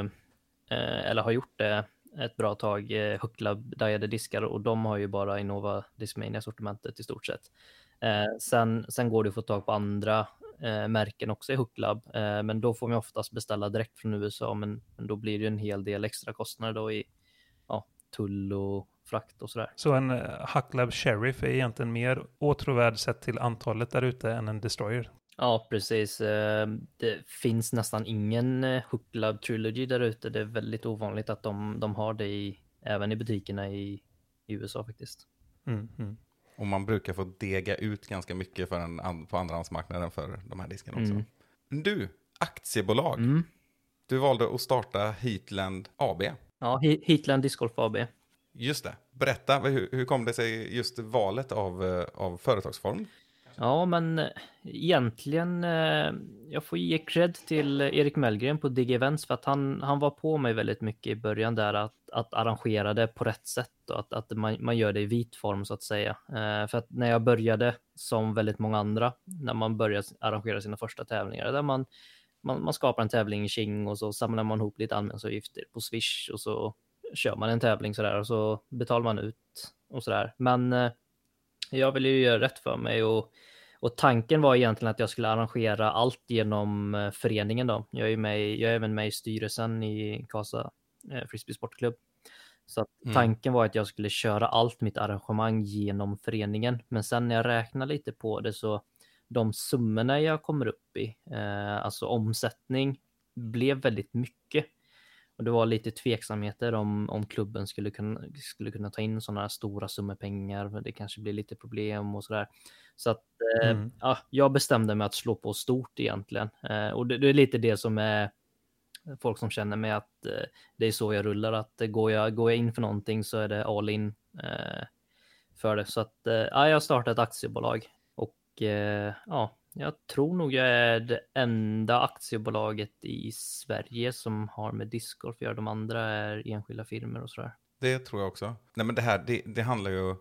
eh, eller har gjort det ett bra tag, eh, Hucklab diade diskar och de har ju bara Innova Discmania sortimentet i stort sett. Eh, sen, sen går det att få tag på andra eh, märken också i Hucklab, eh, men då får man oftast beställa direkt från USA, men, men då blir det en hel del extra kostnader då i ja, tull och frakt och sådär. Så en uh, Hucklab Sheriff är egentligen mer åtråvärd sett till antalet där ute än en Destroyer? Ja, precis. Eh, det finns nästan ingen eh, Hucklab Trilogy där ute. Det är väldigt ovanligt att de, de har det i, även i butikerna i, i USA faktiskt. Mm, mm. Och man brukar få dega ut ganska mycket för en, på andrahandsmarknaden för de här diskarna också. Mm. Du, aktiebolag. Mm. Du valde att starta Heatland AB. Ja, Heatland Discgolf AB. Just det. Berätta, hur, hur kom det sig just valet av, eh, av företagsform? Ja, men eh, egentligen, eh, jag får ge cred till Erik Mellgren på Dig Events för att han, han var på mig väldigt mycket i början där att, att arrangera det på rätt sätt och att, att man, man gör det i vit form så att säga. Eh, för att när jag började, som väldigt många andra, när man började arrangera sina första tävlingar, där man, man, man skapar en tävling i King och så samlar man ihop lite anmälningsavgifter på Swish och så kör man en tävling sådär och så betalar man ut och sådär. Men jag vill ju göra rätt för mig och, och tanken var egentligen att jag skulle arrangera allt genom eh, föreningen då. Jag är, med, jag är även med i styrelsen i Kasa eh, Frisbee Sportklubb. Så mm. tanken var att jag skulle köra allt mitt arrangemang genom föreningen. Men sen när jag räknar lite på det så de summorna jag kommer upp i, eh, alltså omsättning, blev väldigt mycket. Och det var lite tveksamheter om, om klubben skulle kunna, skulle kunna ta in sådana stora summor pengar. Det kanske blir lite problem och sådär. Så att eh, mm. ja, jag bestämde mig att slå på stort egentligen. Eh, och det, det, är lite det som är folk som känner mig att eh, det är så jag rullar. Att går jag, går jag in för någonting så är det all in eh, för det. Så att eh, ja, jag startade ett aktiebolag och ja, jag tror nog jag är det enda aktiebolaget i Sverige som har med discgolf att göra. De andra är enskilda firmor och sådär. Det tror jag också. Nej men det här, det, det handlar ju,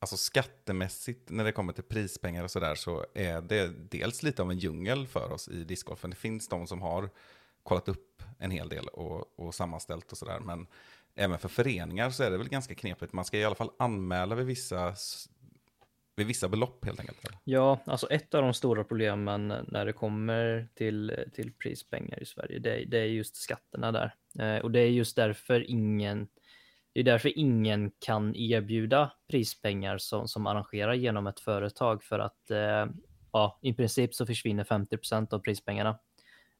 alltså skattemässigt när det kommer till prispengar och sådär så är det dels lite av en djungel för oss i discgolfen. Det finns de som har kollat upp en hel del och, och sammanställt och sådär. Men även för föreningar så är det väl ganska knepigt. Man ska i alla fall anmäla vid vissa, vid vissa belopp helt enkelt. Ja, alltså ett av de stora problemen när det kommer till, till prispengar i Sverige, det, det är just skatterna där. Eh, och det är just därför ingen, det är därför ingen kan erbjuda prispengar som, som arrangerar genom ett företag för att eh, ja, i princip så försvinner 50% av prispengarna.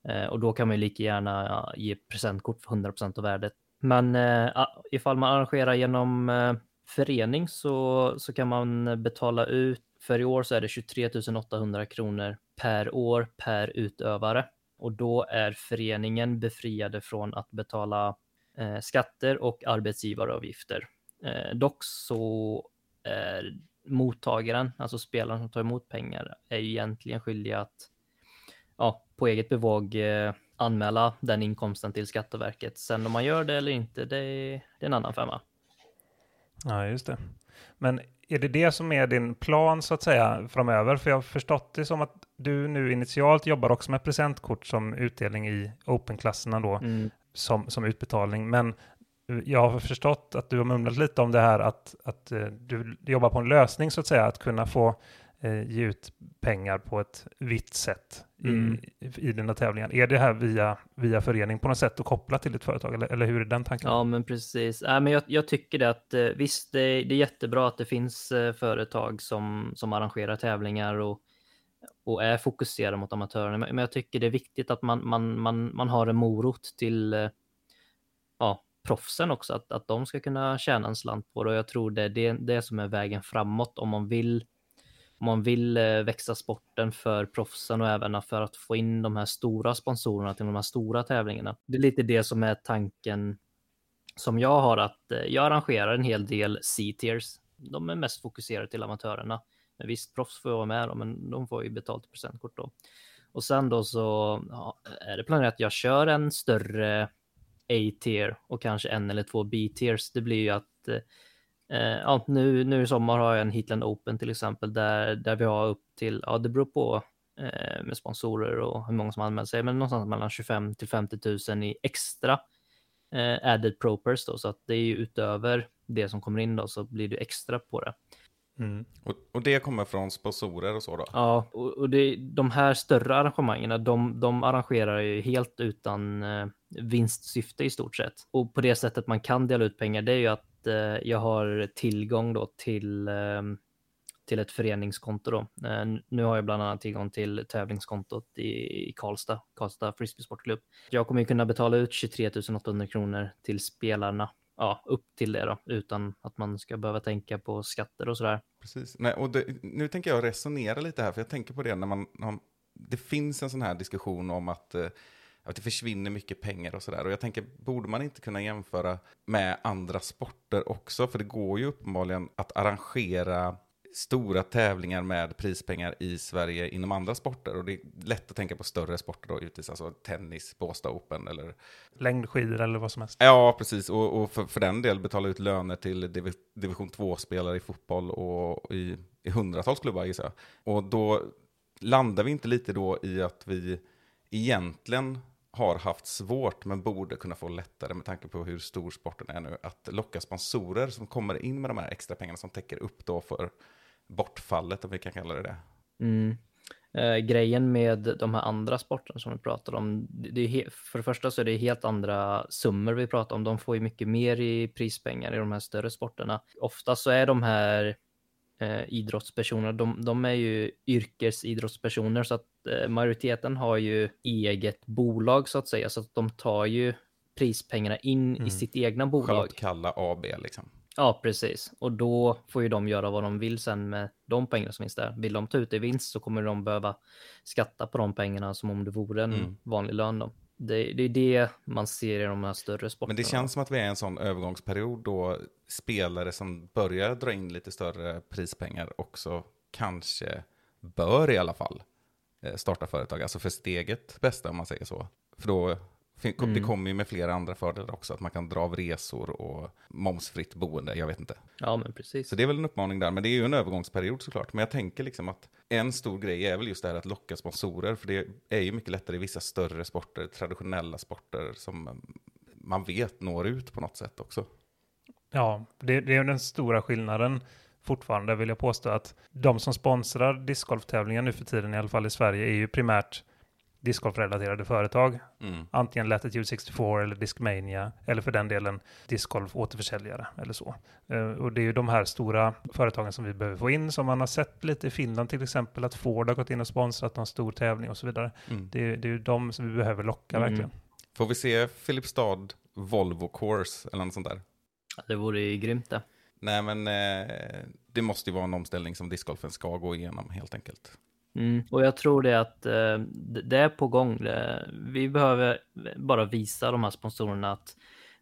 Eh, och då kan man ju lika gärna ja, ge presentkort för 100% av värdet. Men eh, ifall man arrangerar genom eh, förening så, så kan man betala ut, för i år så är det 23 800 kronor per år per utövare. Och då är föreningen befriade från att betala eh, skatter och arbetsgivaravgifter. Eh, dock så är mottagaren, alltså spelaren som tar emot pengar, är ju egentligen skyldig att ja, på eget bevåg eh, anmäla den inkomsten till Skatteverket. Sen om man gör det eller inte, det är, det är en annan femma. Ja, just det. Men är det det som är din plan så att säga framöver? För jag har förstått det som att du nu initialt jobbar också med presentkort som utdelning i Open-klasserna då, Mm. som, som utbetalning. Men jag har förstått att du har mumlat lite om det här att, att eh, du jobbar på en lösning så att säga, att kunna få ge ut pengar på ett vitt sätt i, Mm. i dina tävlingar. Är det här via, via förening på något sätt och kopplat till ditt företag? Eller, eller hur är den tanken? Ja, men precis. Äh, men jag, jag tycker det att eh, visst, det, det är jättebra att det finns eh, företag som, som arrangerar tävlingar och, och är fokuserade mot amatörerna. Men, men jag tycker det är viktigt att man, man, man, man har en morot till eh, ja, proffsen också, att, att de ska kunna tjäna en slant på det. Och jag tror det är det, det som är vägen framåt om man vill man vill eh, växa sporten för proffsen och även för att få in de här stora sponsorerna till de här stora tävlingarna. Det är lite det som är tanken som jag har att eh, jag arrangerar en hel del C-tiers. De är mest fokuserade till amatörerna. Men visst, proffs får jag vara med då, men de får ju betalt i presentkort då. Och sen då så ja, är det planerat att jag kör en större A-tier och kanske en eller två B-tiers. Det blir ju att Eh, ja, nu, nu i sommar har jag en Heatland Open till exempel där, där vi har upp till, ja det beror på eh, med sponsorer och hur många som anmäler sig, men någonstans mellan 25 till 50 000 i extra eh, added propers då, så att det är ju utöver det som kommer in då så blir det extra på det. Mm. Och, och det kommer från sponsorer och så då? Ja, och, och det, de här större arrangemangen, de, de arrangerar ju helt utan eh, vinstsyfte i stort sett. Och på det sättet man kan dela ut pengar, det är ju att eh, jag har tillgång då till, eh, till ett föreningskonto då. Eh, nu har jag bland annat tillgång till tävlingskontot i, i Karlstad, Karlstad Frisbee Sportklubb. Jag kommer ju kunna betala ut 23 800 kronor till spelarna ja, upp till det då, utan att man ska behöva tänka på skatter och sådär. Precis. Nej, och det, nu tänker jag resonera lite här, för jag tänker på det när man det finns en sån här diskussion om att, eh, att det försvinner mycket pengar och sådär. Och jag tänker, borde man inte kunna jämföra med andra sporter också? För det går ju uppenbarligen att arrangera stora tävlingar med prispengar i Sverige inom andra sporter. Och det är lätt att tänka på större sporter då, givetvis, alltså tennis, Båstad Open eller Längdskidor eller vad som helst. Ja, precis. Och, och för, för den del betala ut löner till div, division 2-spelare i fotboll och i, i hundratals klubbar gissar jag. Och då landar vi inte lite då i att vi egentligen har haft svårt men borde kunna få lättare med tanke på hur stor sporten är nu att locka sponsorer som kommer in med de här extra pengarna som täcker upp då för bortfallet om vi kan kalla det det. Mm. Eh, grejen med de här andra sporterna som vi pratar om, det det är för det första så är det helt andra summor vi pratar om. De får ju mycket mer i prispengar i de här större sporterna. Ofta så är de här eh, idrottspersonerna, de, de är ju yrkesidrottspersoner så att eh, majoriteten har ju eget bolag så att säga, så att de tar ju prispengarna in Mm. i sitt egna bolag. Charlotte Kalla AB liksom. Ja, precis. Och då får ju de göra vad de vill sen med de pengarna som finns där. Vill de ta ut det i vinst så kommer de behöva skatta på de pengarna som om det vore en Mm. vanlig lön. Då. Det, det är det man ser i de här större sporterna. Men det känns som att vi är i en sån övergångsperiod då spelare som börjar dra in lite större prispengar också kanske bör i alla fall eh, starta företag, alltså för sitt eget bästa om man säger så. För då, det Mm. kommer ju med flera andra fördelar också, att man kan dra av resor och momsfritt boende, jag vet inte. Ja, men precis. Så det är väl en uppmaning där, men det är ju en övergångsperiod såklart. Men jag tänker liksom att en stor grej är väl just det här att locka sponsorer, för det är ju mycket lättare i vissa större sporter, traditionella sporter som man vet når ut på något sätt också. Ja, det, det är ju den stora skillnaden fortfarande vill jag påstå att de som sponsrar discgolftävlingar nu för tiden, i alla fall i Sverige, är ju primärt discgolfrelaterade företag. Mm. Antingen Latitude 64 eller Discmania, eller för den delen discgolf återförsäljare eller så. Eh, och det är ju de här stora företagen som vi behöver få in, som man har sett lite i Finland till exempel, att Ford har gått in och sponsrat någon stor tävling och så vidare. Mm. Det, är- det är ju de som vi behöver locka Mm. verkligen. Får vi se Filipstad Volvo Course eller något sånt där? Det vore ju grymt det. Nej, men eh, det måste ju vara en omställning som discgolfen ska gå igenom helt enkelt. Mm. Och jag tror det att eh, det är på gång. Vi behöver bara visa de här sponsorerna att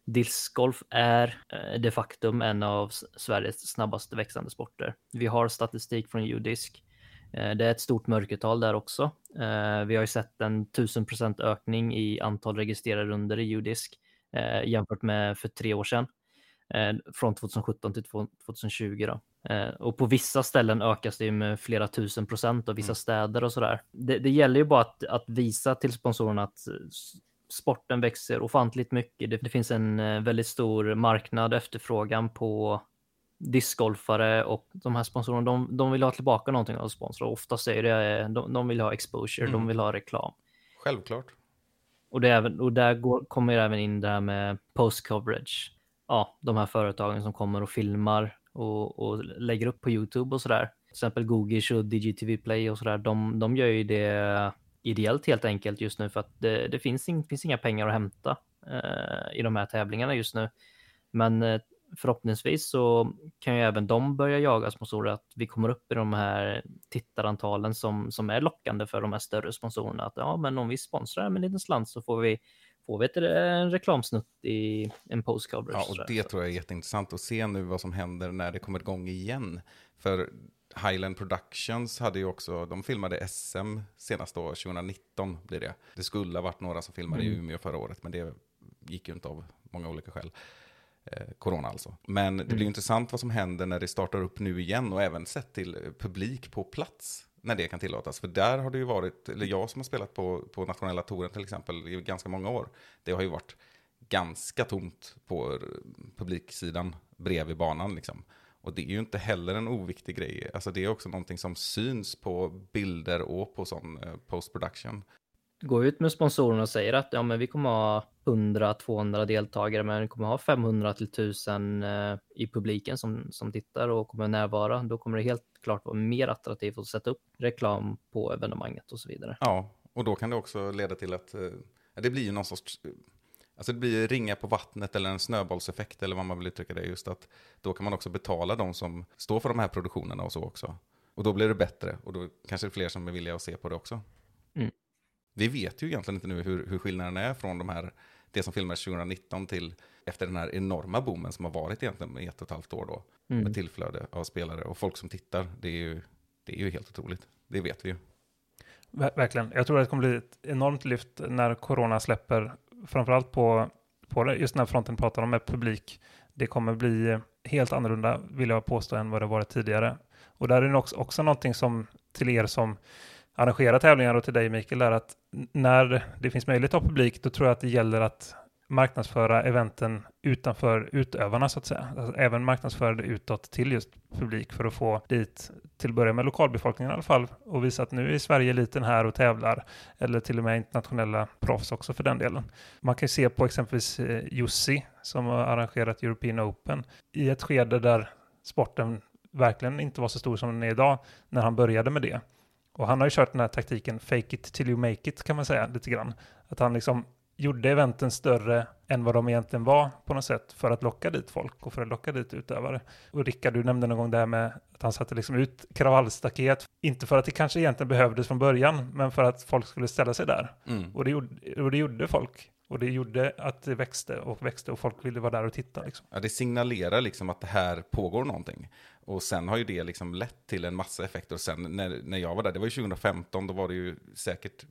discgolf är eh, de facto en av Sveriges snabbast växande sporter. Vi har statistik från Udisk. Eh, Det är ett stort mörkertal där också. Eh, Vi har ju sett en 1000% ökning i antal registrerade runder i Udisk eh, jämfört med för tre år sedan. Eh, Från 2017 till 2020 då. Eh, och på vissa ställen ökas det med flera tusen procent och vissa Mm. städer och sådär. Det, det gäller ju bara att, att visa till sponsorerna att sporten växer ofantligt mycket. Det, det finns en eh, väldigt stor marknad efterfrågan på discgolfare och de här sponsorerna, de, de vill ha tillbaka någonting av sponsor. Oftast är det, eh, de, de vill ha exposure, de Mm. vill ha reklam. Självklart. Och, det även, och där går, kommer även in det här med post coverage. Ja, de här företagen som kommer och filmar och, och lägger upp på YouTube och sådär. Till exempel Googish och DigiTV Play och sådär. De, de gör ju det ideellt helt enkelt just nu för att det, det finns, in, finns inga pengar att hämta eh, i de här tävlingarna just nu. Men eh, förhoppningsvis så kan ju även de börja jaga sponsorer att vi kommer upp i de här tittarantalen som, som är lockande för de här större sponsorerna. Att ja, men om vi sponsrar med en liten slant så får vi, får vi ett, en reklamsnutt i en post coverage. Ja, och det tror jag är jätteintressant att se nu vad som händer när det kommer igång igen. För Highland Productions hade ju också, de filmade SM senast då, 2019 blir det. Det skulle ha varit några som filmade i Mm. Umeå förra året, men det gick ju inte av många olika skäl. Eh, corona alltså. Men det blir Mm. intressant vad som händer när det startar upp nu igen och även sett till publik på plats när det kan tillåtas. För där har det ju varit, eller jag som har spelat på, på nationella touren till exempel i ganska många år, det har ju varit ganska tomt på publiksidan bredvid banan liksom. Och det är ju inte heller en oviktig grej. Alltså det är också någonting som syns på bilder och på sån eh, post-production. Gå ut med sponsorerna och säger att ja, men vi kommer ha 100-200 deltagare, men vi kommer ha 500 till 1000 eh, i publiken som, som tittar och kommer närvara. Då kommer det helt klart vara mer attraktivt att sätta upp reklam på evenemanget och så vidare. Ja, och då kan det också leda till att eh, det blir ju någon sorts, eh, alltså det blir ringa på vattnet eller en snöbollseffekt eller vad man vill uttrycka det. Just att då kan man också betala de som står för de här produktionerna och så också. Och då blir det bättre och då kanske det är fler som är villiga att se på det också. Mm. Vi vet ju egentligen inte nu hur, hur skillnaden är från de här, det som filmades 2019 till efter den här enorma boomen som har varit egentligen i ett och ett halvt år då. Mm. Med tillflöde av spelare och folk som tittar. Det är ju, det är ju helt otroligt. Det vet vi ju. Ver- Verkligen. Jag tror att det kommer bli ett enormt lyft när corona släpper, framförallt på, på just den här fronten pratar om med publik. Det kommer bli helt annorlunda, vill jag påstå, än vad det varit tidigare. Och där är det också, också någonting som till er som arrangera tävlingar och till dig Mikael, är att när det finns möjlighet att ha publik, då tror jag att det gäller att marknadsföra eventen utanför utövarna så att säga. Alltså, även marknadsföra det utåt till just publik för att få dit, till att börja med lokalbefolkningen i alla fall, och visa att nu är Sverige liten här och tävlar, eller till och med internationella proffs också för den delen. Man kan ju se på exempelvis eh, Jussi som har arrangerat European Open i ett skede där sporten verkligen inte var så stor som den är idag, när han började med det. Och han har ju kört den här taktiken fake it till you make it kan man säga lite grann. Att han liksom gjorde eventen större än vad de egentligen var på något sätt för att locka dit folk och för att locka dit utövare. Och Rickard, du nämnde någon gång det här med att han satte liksom ut kravallstaket, inte för att det kanske egentligen behövdes från början, men för att folk skulle ställa sig där. Mm. Och det gjorde, och det gjorde folk. Och det gjorde att det växte och växte och folk ville vara där och titta. Liksom. Ja, det signalerar liksom att det här pågår någonting. Och sen har ju det liksom lett till en massa effekter. Och sen när, när jag var där, det var ju 2015, då var det ju säkert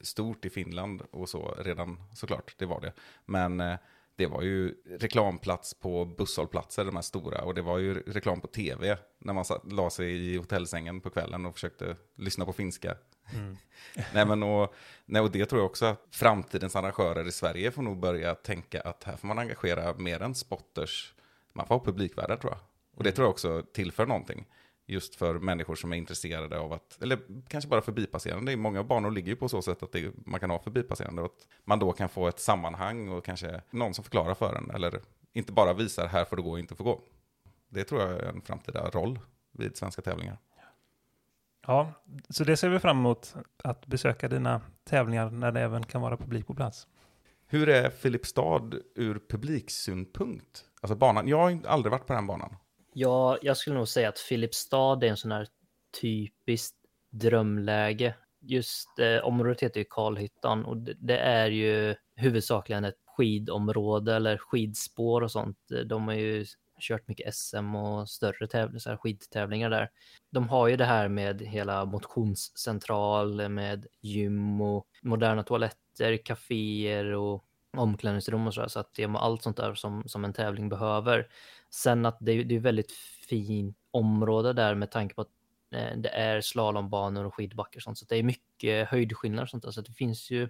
stort i Finland och så redan såklart, det var det. Men eh, det var ju reklamplats på busshållplatser, de här stora. Och det var ju reklam på tv när man satt, la sig i hotellsängen på kvällen och försökte lyssna på finska nej, men och, nej, och det tror jag också att framtidens arrangörer i Sverige får nog börja tänka att här får man engagera mer än spotters. Man får ha publikvärdar tror jag. Och det tror jag också tillför någonting. Just för människor som är intresserade av att, eller kanske bara förbipasserande. Många banor ligger ju på så sätt att det, man kan ha förbipasserande. Och att man då kan få ett sammanhang och kanske någon som förklarar för en. Eller inte bara visar här får du gå och inte får gå. Det tror jag är en framtida roll vid svenska tävlingar. Ja, så det ser vi fram emot att besöka dina tävlingar när det även kan vara publik på plats. Hur är Filipstad ur publiksynpunkt? Alltså banan, jag har aldrig varit på den banan. Ja, jag skulle nog säga att Filipstad är en sån här typiskt drömläge. Just eh, området heter ju Karlhyttan och det, det är ju huvudsakligen ett skidområde eller skidspår och sånt. De har ju kört mycket SM och större tävlingar, skidtävlingar där. De har ju det här med hela motionscentral med gym och moderna toaletter, kaféer och omklädningsrum och sådär. Så att det är allt sånt där som, som en tävling behöver. Sen att det, är- det är väldigt fint område där med tanke på att eh, det är slalombanor och skidbackar och sånt. Så det är mycket höjdskillnader och sånt där. Så att det finns ju,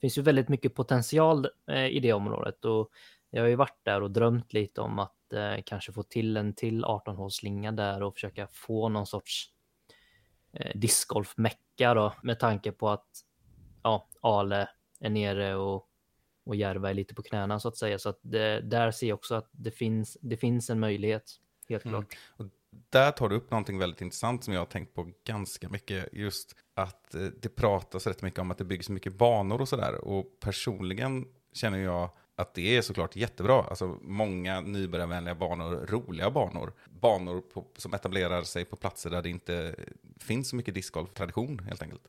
finns ju väldigt mycket potential eh, i det området. Och jag har ju varit där och drömt lite om att eh, kanske få till en till 18-hålsslinga där och försöka få någon sorts eh, discgolf-mecka då med tanke på att ja, Ale är nere och, och Järva är lite på knäna så att säga. Så att det, där ser jag också att det finns, det finns en möjlighet, helt Mm. klart. Och där tar du upp någonting väldigt intressant som jag har tänkt på ganska mycket. Just att eh, det pratas rätt mycket om att det byggs mycket banor och sådär. Och personligen känner jag att det är såklart jättebra. Alltså många nybörjarvänliga banor, roliga banor. Banor på, som etablerar sig på platser där det inte finns så mycket discgolf-tradition helt enkelt.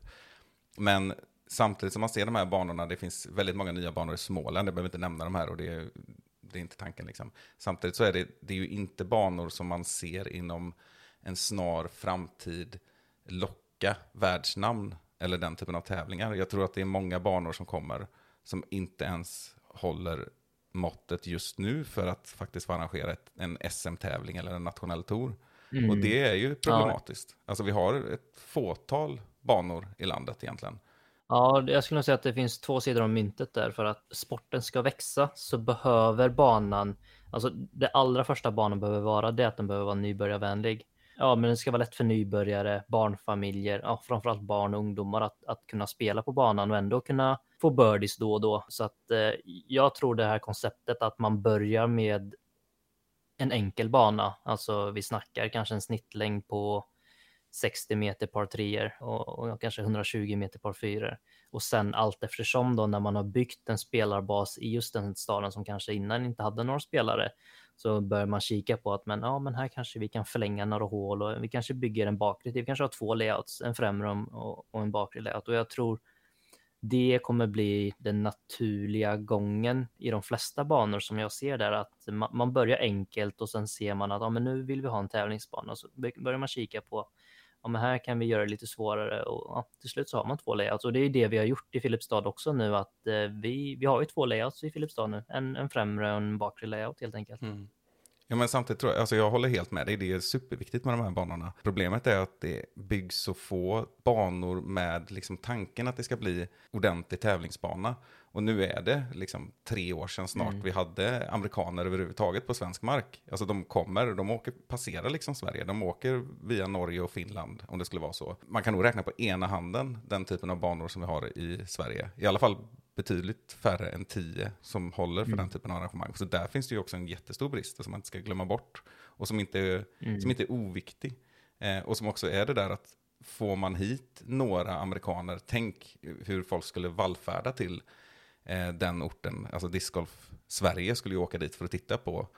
Men samtidigt som man ser de här banorna, det finns väldigt många nya banor i Småland, jag behöver inte nämna de här och det är, det är inte tanken liksom. Samtidigt så är det, det är ju inte banor som man ser inom en snar framtid locka världsnamn eller den typen av tävlingar. Jag tror att det är många banor som kommer som inte ens håller måttet just nu för att faktiskt få arrangera ett, en SM-tävling eller en nationell tour. Mm. Och det är ju problematiskt. Alltså vi har ett fåtal banor i landet egentligen. Ja, jag skulle nog säga att det finns två sidor om myntet där. För att sporten ska växa så behöver banan, alltså det allra första banan behöver vara det att den behöver vara nybörjarvänlig. Ja, men den ska vara lätt för nybörjare, barnfamiljer, ja, framförallt barn och ungdomar att, att kunna spela på banan och ändå kunna få birdies då och då. Så att eh, jag tror det här konceptet att man börjar med en enkel bana, alltså vi snackar kanske en snittlängd på 60 meter par treor och, och kanske 120 meter par fyror. Och sen allt eftersom då när man har byggt en spelarbas i just den staden som kanske innan inte hade några spelare så börjar man kika på att men, ja, men här kanske vi kan förlänga några hål och vi kanske bygger en bakre. Vi kanske har två layouts, en främre och, och en bakre layout och jag tror det kommer bli den naturliga gången i de flesta banor som jag ser där att man, börjar enkelt och sen ser man att ja, men nu vill vi ha en tävlingsbana. Och så börjar man kika på ja, men här kan vi göra det lite svårare och ja, till slut så har man två layouts. Och det är det vi har gjort i Filipstad också nu att eh, vi, vi har ju två layouts i Filipstad nu, en, en främre och en bakre layout helt enkelt. Mm. Ja, men samtidigt tror jag, alltså jag håller helt med dig, det är superviktigt med de här banorna. Problemet är att det byggs så få banor med liksom tanken att det ska bli ordentlig tävlingsbana. Och nu är det liksom tre år sedan snart vi hade amerikaner överhuvudtaget på svensk mark. Alltså de kommer, de åker, passerar liksom Sverige, de åker via Norge och Finland om det skulle vara så. Man kan nog räkna på ena handen den typen av banor som vi har i Sverige. I alla fall betydligt färre än tio som håller för den typen av arrangemang. Så där finns det ju också en jättestor brist som man inte ska glömma bort. Och som inte, som inte är oviktig. Eh, och som också är det där att får man hit några amerikaner, tänk hur folk skulle vallfärda till eh, den orten. Alltså discgolf Sverige skulle ju åka dit för att titta på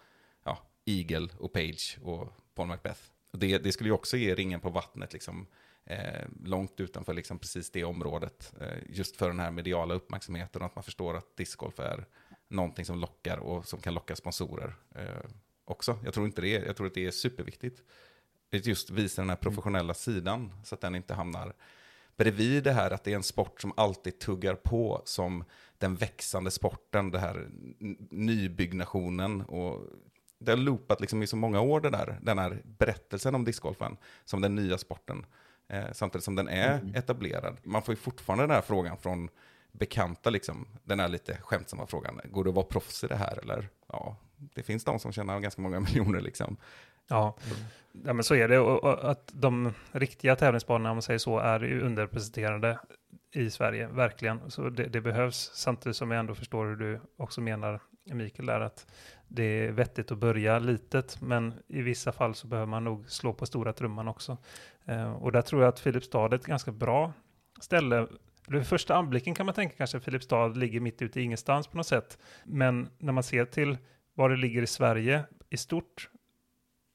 ja, Eagle och Page och Paul Macbeth. Det, det skulle ju också ge ringen på vattnet liksom, eh, långt utanför liksom, precis det området. Eh, just för den här mediala uppmärksamheten och att man förstår att discgolf är någonting som lockar och som kan locka sponsorer eh, också. Jag tror, inte det är, jag tror att det är superviktigt. Att just visa den här professionella sidan så att den inte hamnar bredvid det här att det är en sport som alltid tuggar på som den växande sporten, det här nybyggnationen och det har loopat liksom i så många år det där, den här berättelsen om discgolfen som den nya sporten. Eh, samtidigt som den är etablerad. Man får ju fortfarande den här frågan från bekanta, liksom, den här lite skämtsamma frågan. Går det att vara proffs i det här eller? Ja, det finns de som tjänar ganska många miljoner liksom. Ja. ja, men så är det. Och, och att de riktiga tävlingsbanorna, om man säger så, är ju underrepresenterade i Sverige, verkligen. Så det, det behövs, samtidigt som jag ändå förstår hur du också menar, Mikael, där att det är vettigt att börja litet, men i vissa fall så behöver man nog slå på stora trumman också. Eh, och där tror jag att Filipstad är ett ganska bra ställe. Vid första anblicken kan man tänka kanske att Filipstad ligger mitt ute i ingenstans på något sätt. Men när man ser till var det ligger i Sverige i stort,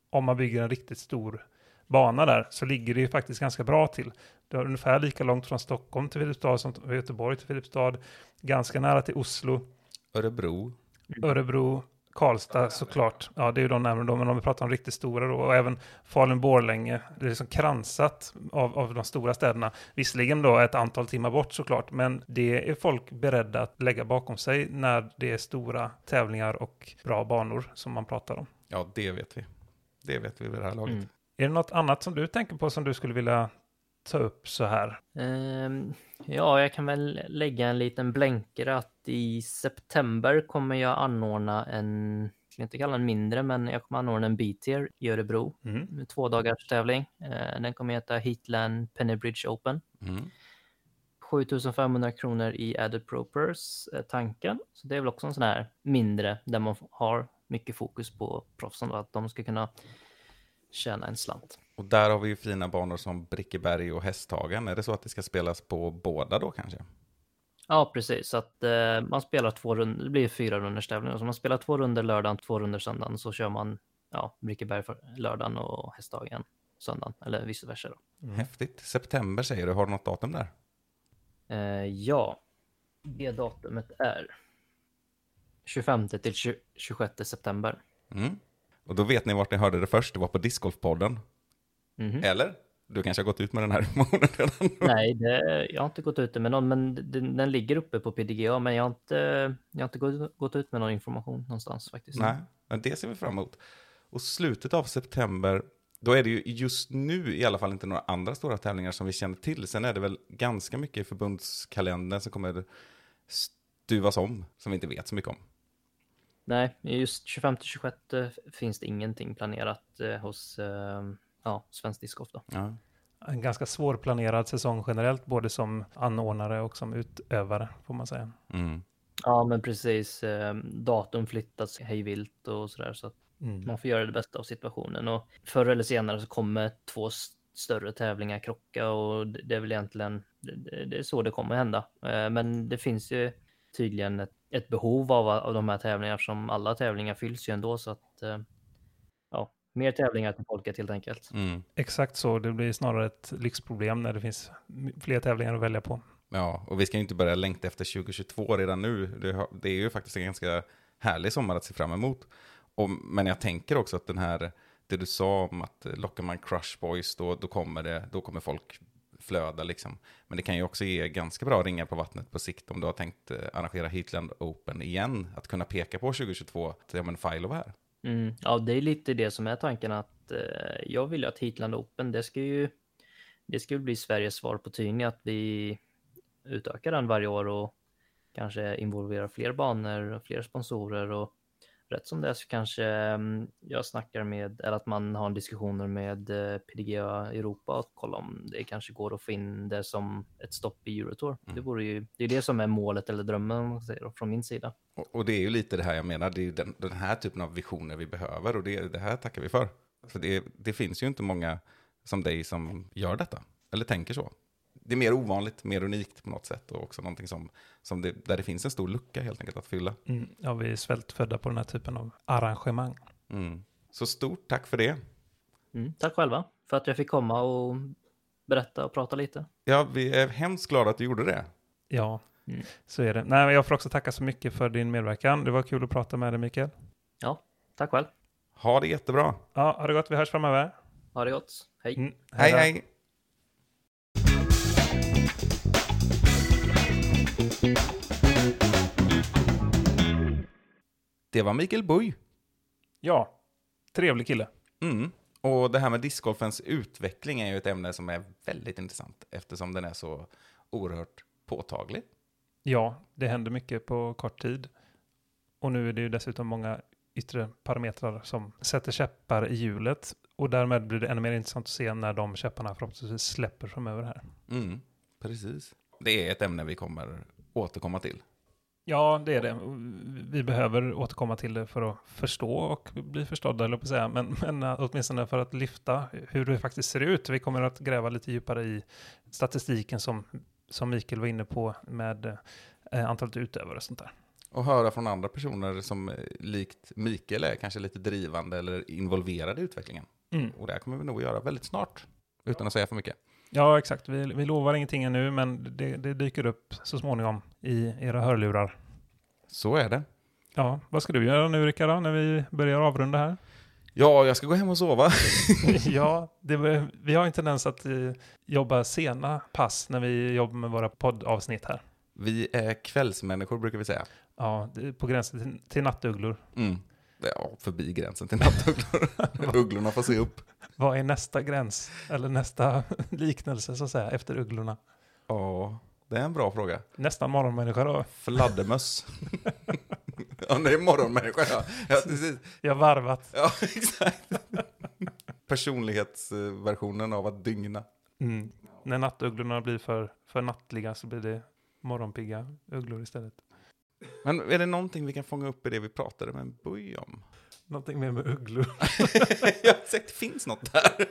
om man bygger en riktigt stor bana där, så ligger det ju faktiskt ganska bra till. Det är ungefär lika långt från Stockholm till Filipstad som Göteborg till Filipstad. Ganska nära till Oslo, Örebro, Örebro, Karlstad såklart. Ja, det är ju de närmare då, men om vi pratar om riktigt stora då. Och även Falun-Borlänge. Det är liksom kransat av, av de stora städerna. Visserligen då ett antal timmar bort såklart, men det är folk beredda att lägga bakom sig när det är stora tävlingar och bra banor som man pratar om. ja det vet vi. Det vet vi vid det här laget. Mm. Är det något annat som du tänker på som du skulle vilja ta upp så här? Ehm, ja, jag kan väl lägga en liten blänkare att i september kommer jag anordna en, jag ska inte kalla den mindre, men jag kommer anordna en B-tier i Örebro. Mm. Två dagars tävling. Eh, Den kommer heta Heatland Pennybridge Open. Mm. 7500 kronor i added pro purse, eh, tanken. Så det är väl också en sån här mindre där man har mycket fokus på proffsen och att de ska kunna tjäna en slant. Och där har vi ju fina banor som Brickeberg och Hästhagen. Är det så att det ska spelas på båda då kanske? Ja, precis. Så att eh, man spelar två runder, det blir fyra runders tävling. Så man spelar två runder lördagen, två runder söndagen. Så kör man ja, Brickeberg för lördagen och Hästhagen söndagen, eller vice versa. Då. Häftigt. September säger du. Har du något datum där? Eh, ja, det datumet är 25 till 20, 26 september. Mm. Och då vet ni vart ni hörde det först. Det var på Discgolfpodden. Mhm. Eller? Du kanske har gått ut med den här informationen redan? Nej, det, jag har inte gått ut med någon, men den, den ligger uppe på PDGA, men jag har inte, jag har inte gått, gått ut med någon information någonstans faktiskt. Nej, men det ser vi fram emot. Och slutet av september, då är det ju just nu i alla fall inte några andra stora tävlingar som vi känner till. Sen är det väl ganska mycket i förbundskalendern som kommer stuvas om, som vi inte vet så mycket om. Nej, just 25 till 26 finns det ingenting planerat eh, hos eh, ja, Svensk Discgolf då. Ja. En ganska svårplanerad säsong generellt, både som anordnare och som utövare, får man säga. Mm. Ja, men precis. Eh, datum flyttas hejvilt och sådär, så att Mm. man får göra det bästa av situationen. Och förr eller senare så kommer två större tävlingar krocka och det är väl egentligen det, är så det kommer hända. Eh, Men det finns ju tydligen ett, ett behov av, av de här tävlingarna eftersom alla tävlingar fylls ju ändå så att eh, ja, mer tävlingar till folket helt enkelt. Mm. Exakt så, det blir snarare ett lyxproblem när det finns fler tävlingar att välja på. Ja, och vi ska ju inte börja längta efter 2022 redan nu. Det, är ju faktiskt en ganska härlig sommar att se fram emot. Och, men jag tänker också att den här, det du sa om att lockar man Crush Boys, då, då, kommer det, då kommer folk flöda liksom. Men det kan ju också ge ganska bra ringar på vattnet på sikt om du har tänkt eh, arrangera Heatland Open igen. Att kunna peka på 2022, att ja men Filo var här. Mm, ja, det är lite det som är tanken att eh, jag vill ju att Heatland Open, det ska ju det ska bli Sveriges svar på Tyni att vi utökar den varje år och kanske involverar fler banor och fler sponsorer och rätt som det är så kanske mm, jag snackar med, eller att man har diskussioner med eh, PDGA Europa och kolla om det kanske går att få in det som ett stopp i Eurotour. Det vore ju, det är det som är målet eller drömmen säger, från min sida. Och, och det är ju lite det här jag menar, det är ju den, den här typen av visioner vi behöver och det, det här tackar vi för. För det, det finns ju inte många som dig som gör detta, eller tänker så. Det är mer ovanligt, mer unikt på något sätt och också någonting som, som det, där det finns en stor lucka helt enkelt att fylla. Mm. Ja, vi är svältfödda på den här typen av arrangemang. Mm. Så stort tack för det. Mm, tack själva för att jag fick komma och berätta och prata lite. Ja, vi är hemskt glada att du gjorde det. Ja, Mm. så är det. Nej, jag får också tacka så mycket för din medverkan. Det var kul att prata med dig, Mikael. Ja, tack själv. Ha det jättebra. Ja, ha det gott. Vi hörs framöver. Ha det gott. Hej. Mm, Hej, hej. Det var Mikael Buj. Ja, trevlig kille. Mm. Och det här med discgolfens utveckling är ju ett ämne som är väldigt intressant eftersom den är så oerhört påtaglig. Ja, det händer mycket på kort tid. Och nu är det ju dessutom många yttre parametrar som sätter käppar i hjulet. Och därmed blir det ännu mer intressant att se när de käpparna förhoppningsvis släpper framöver här. Mm. Precis. Det är ett ämne vi kommer återkomma till. Ja, det är det. Vi behöver återkomma till det för att förstå och bli förstådda, eller på att säga. Men, men äh, åtminstone för att lyfta hur det faktiskt ser ut. Vi kommer att gräva lite djupare i statistiken som, som Mikael var inne på med eh, antalet utövare och sånt där. Och höra från andra personer som eh, likt Mikael är kanske lite drivande eller involverade i utvecklingen. Mm. Och det kommer vi nog göra väldigt snart. Utan att säga för mycket. Ja, exakt. Vi, vi lovar ingenting ännu, men det, det dyker upp så småningom i era hörlurar. Så är det. Ja, vad ska du göra nu Rickard, när vi börjar avrunda här? Ja, jag ska gå hem och sova. ja, det, vi har en tendens att eh, jobba sena pass när vi jobbar med våra poddavsnitt här. Vi är kvällsmänniskor brukar vi säga. Ja, på gränsen till, till nattugglor. Mm. Ja, förbi gränsen till nattugglor. Ugglorna får se upp. Vad är nästa gräns? Eller nästa liknelse så att säga, efter ugglorna? Ja, det är en bra fråga. Nästan morgonmänniska då. Fladdermöss. ja, det är morgonmänniska ja. ja precis. Jag har varvat. Ja, exakt. Personlighetsversionen av att dygna. Mm. När nattugglorna blir för, för nattliga så blir det morgonpigga ugglor istället. Men är det någonting vi kan fånga upp i det vi pratade med en buj om? Någonting mer med ugglor. jag har sagt det finns något där.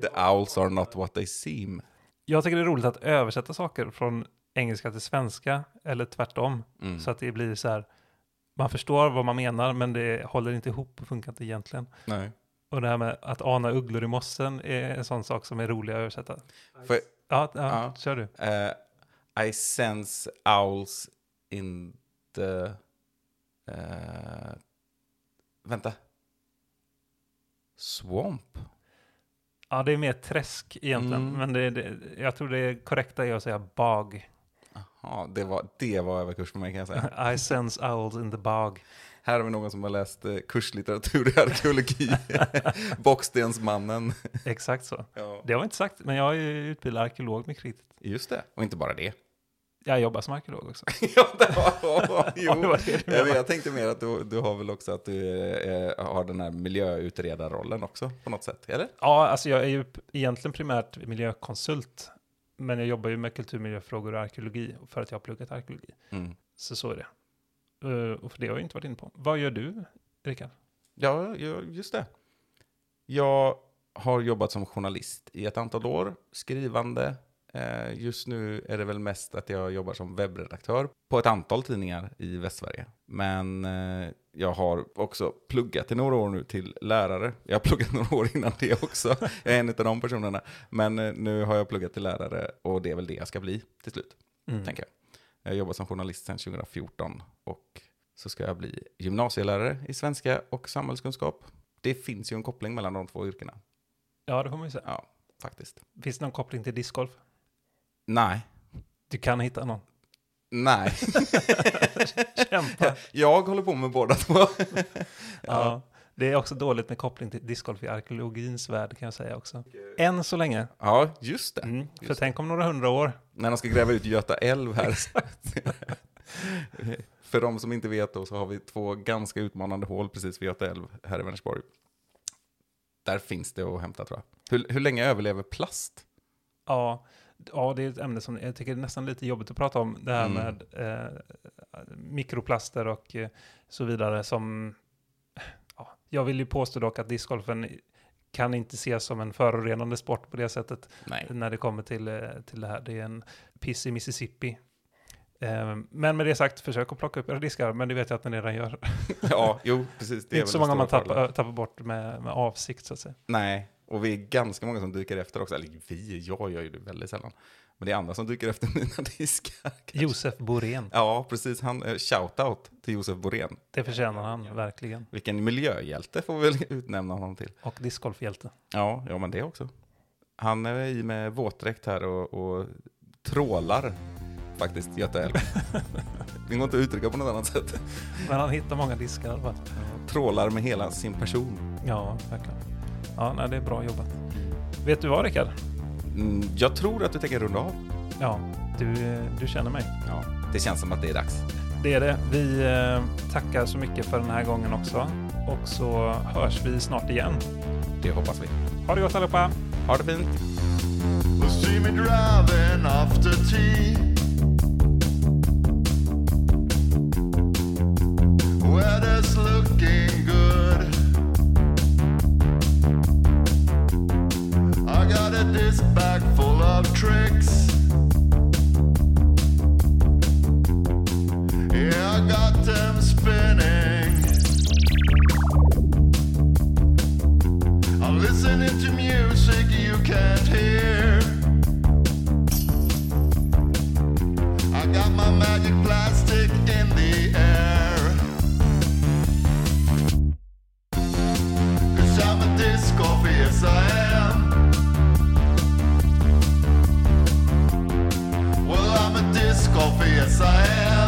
The owls are not what they seem. Jag tycker det är roligt att översätta saker från engelska till svenska eller tvärtom. Mm. Så att det blir så här, man förstår vad man menar men det håller inte ihop och funkar inte egentligen. Nej. Och det här med att ana ugglor i mossen är en sån sak som är rolig att översätta. För, Ja, ja, Ja. kör du. eh, I sense owls in the... eh, vänta. Swamp? Ja, det är mer träsk egentligen, Mm. men det, det, jag tror det korrekta är att säga bag. Ja, det var, det var överkurs för mig kan jag säga. I sense owls in the bog. Här har vi någon som har läst eh, kurslitteratur i arkeologi. Bockstensmannen. Exakt så. Ja. Det har jag inte sagt, men jag är utbildad arkeolog mycket riktigt. Just det, och inte bara det. Jag jobbar som arkeolog också. ja, det var, jo. Jag, jag tänkte mer att du, du har väl också att du eh, har den här miljöutredarrollen också på något sätt, eller? Ja, alltså jag är ju egentligen primärt miljökonsult, men jag jobbar ju med kulturmiljöfrågor och arkeologi för att jag har pluggat arkeologi. Mm. Så så är det. Eh, och för det har jag inte varit inne på. Vad gör du, Rickard? Ja, just det. Jag har jobbat som journalist i ett antal år, skrivande. Eh, Just nu är det väl mest att jag jobbar som webbredaktör på ett antal tidningar i Västsverige. Men eh, jag har också pluggat i några år nu till lärare. Jag har pluggat några år innan det också. Jag är en av de personerna. Men eh, nu har jag pluggat till lärare och det är väl det jag ska bli till slut, Mm. tänker jag. Jag har jobbat som journalist sedan 2014 och så ska jag bli gymnasielärare i svenska och samhällskunskap. Det finns ju en koppling mellan de två yrkena. Ja, det får man ju säga. Ja, faktiskt. Finns det någon koppling till discgolf? Nej. Du kan hitta någon. Nej. Kämpa. jag håller på med båda två. ja. Det är också dåligt med koppling till discgolf i arkeologins värld kan jag säga också. Än så länge. Ja, just det. Mm. För Just tänk om några hundra år. När de ska gräva ut Göta älv här. För de som inte vet då så har vi två ganska utmanande hål precis vid Göta älv här i Vänersborg. Där finns det att hämta tror jag. Hur, hur länge överlever plast? Ja, ja, det är ett ämne som jag tycker är nästan lite jobbigt att prata om. Det här Mm. med eh, mikroplaster och eh, så vidare som... Ja, jag vill ju påstå dock att discgolfen kan inte ses som en förorenande sport på det sättet Nej. när det kommer till, eh, till det här. Det är en piss i Mississippi. Eh, Men med det sagt, försök att plocka upp era diskar, men det vet jag att ni redan gör. Ja, jo, precis. Det är är inte så många man tappar, tappar bort med, med avsikt så att säga. Nej, Och vi är ganska många som dyker efter också. Eller vi, jag gör ju det väldigt sällan. Men det är andra som dyker efter mina diskar. kanske. Josef Borén. Ja, precis. Han, eh, shout-out till Josef Borén. Det förtjänar han verkligen. Vilken miljöhjälte får vi väl utnämna honom till. Och discgolfhjälte. Ja, ja men det också. Han är i med våtdräkt här och, och trålar faktiskt Göta älv. det går inte att uttrycka på något annat sätt. Men han hittar många diskar i alla fall. Trålar med hela sin person. Ja, verkligen. Ja, nej, det är bra jobbat. Vet du vad Rickard? Mm, jag tror att du tänker runda av. Ja, du, du känner mig. Ja, det känns som att det är dags. Det är det. Vi eh, tackar så mycket för den här gången också. Och så hörs vi snart igen. Det hoppas vi. Ha det gott allihopa! Ha det fint! Weather's looking good. got a disc bag full of tricks. Yeah, I got them spinning. I'm listening to music you can't hear. I got my magic plastic in the air. Cause I'm a disco obvious I am. coffee aside.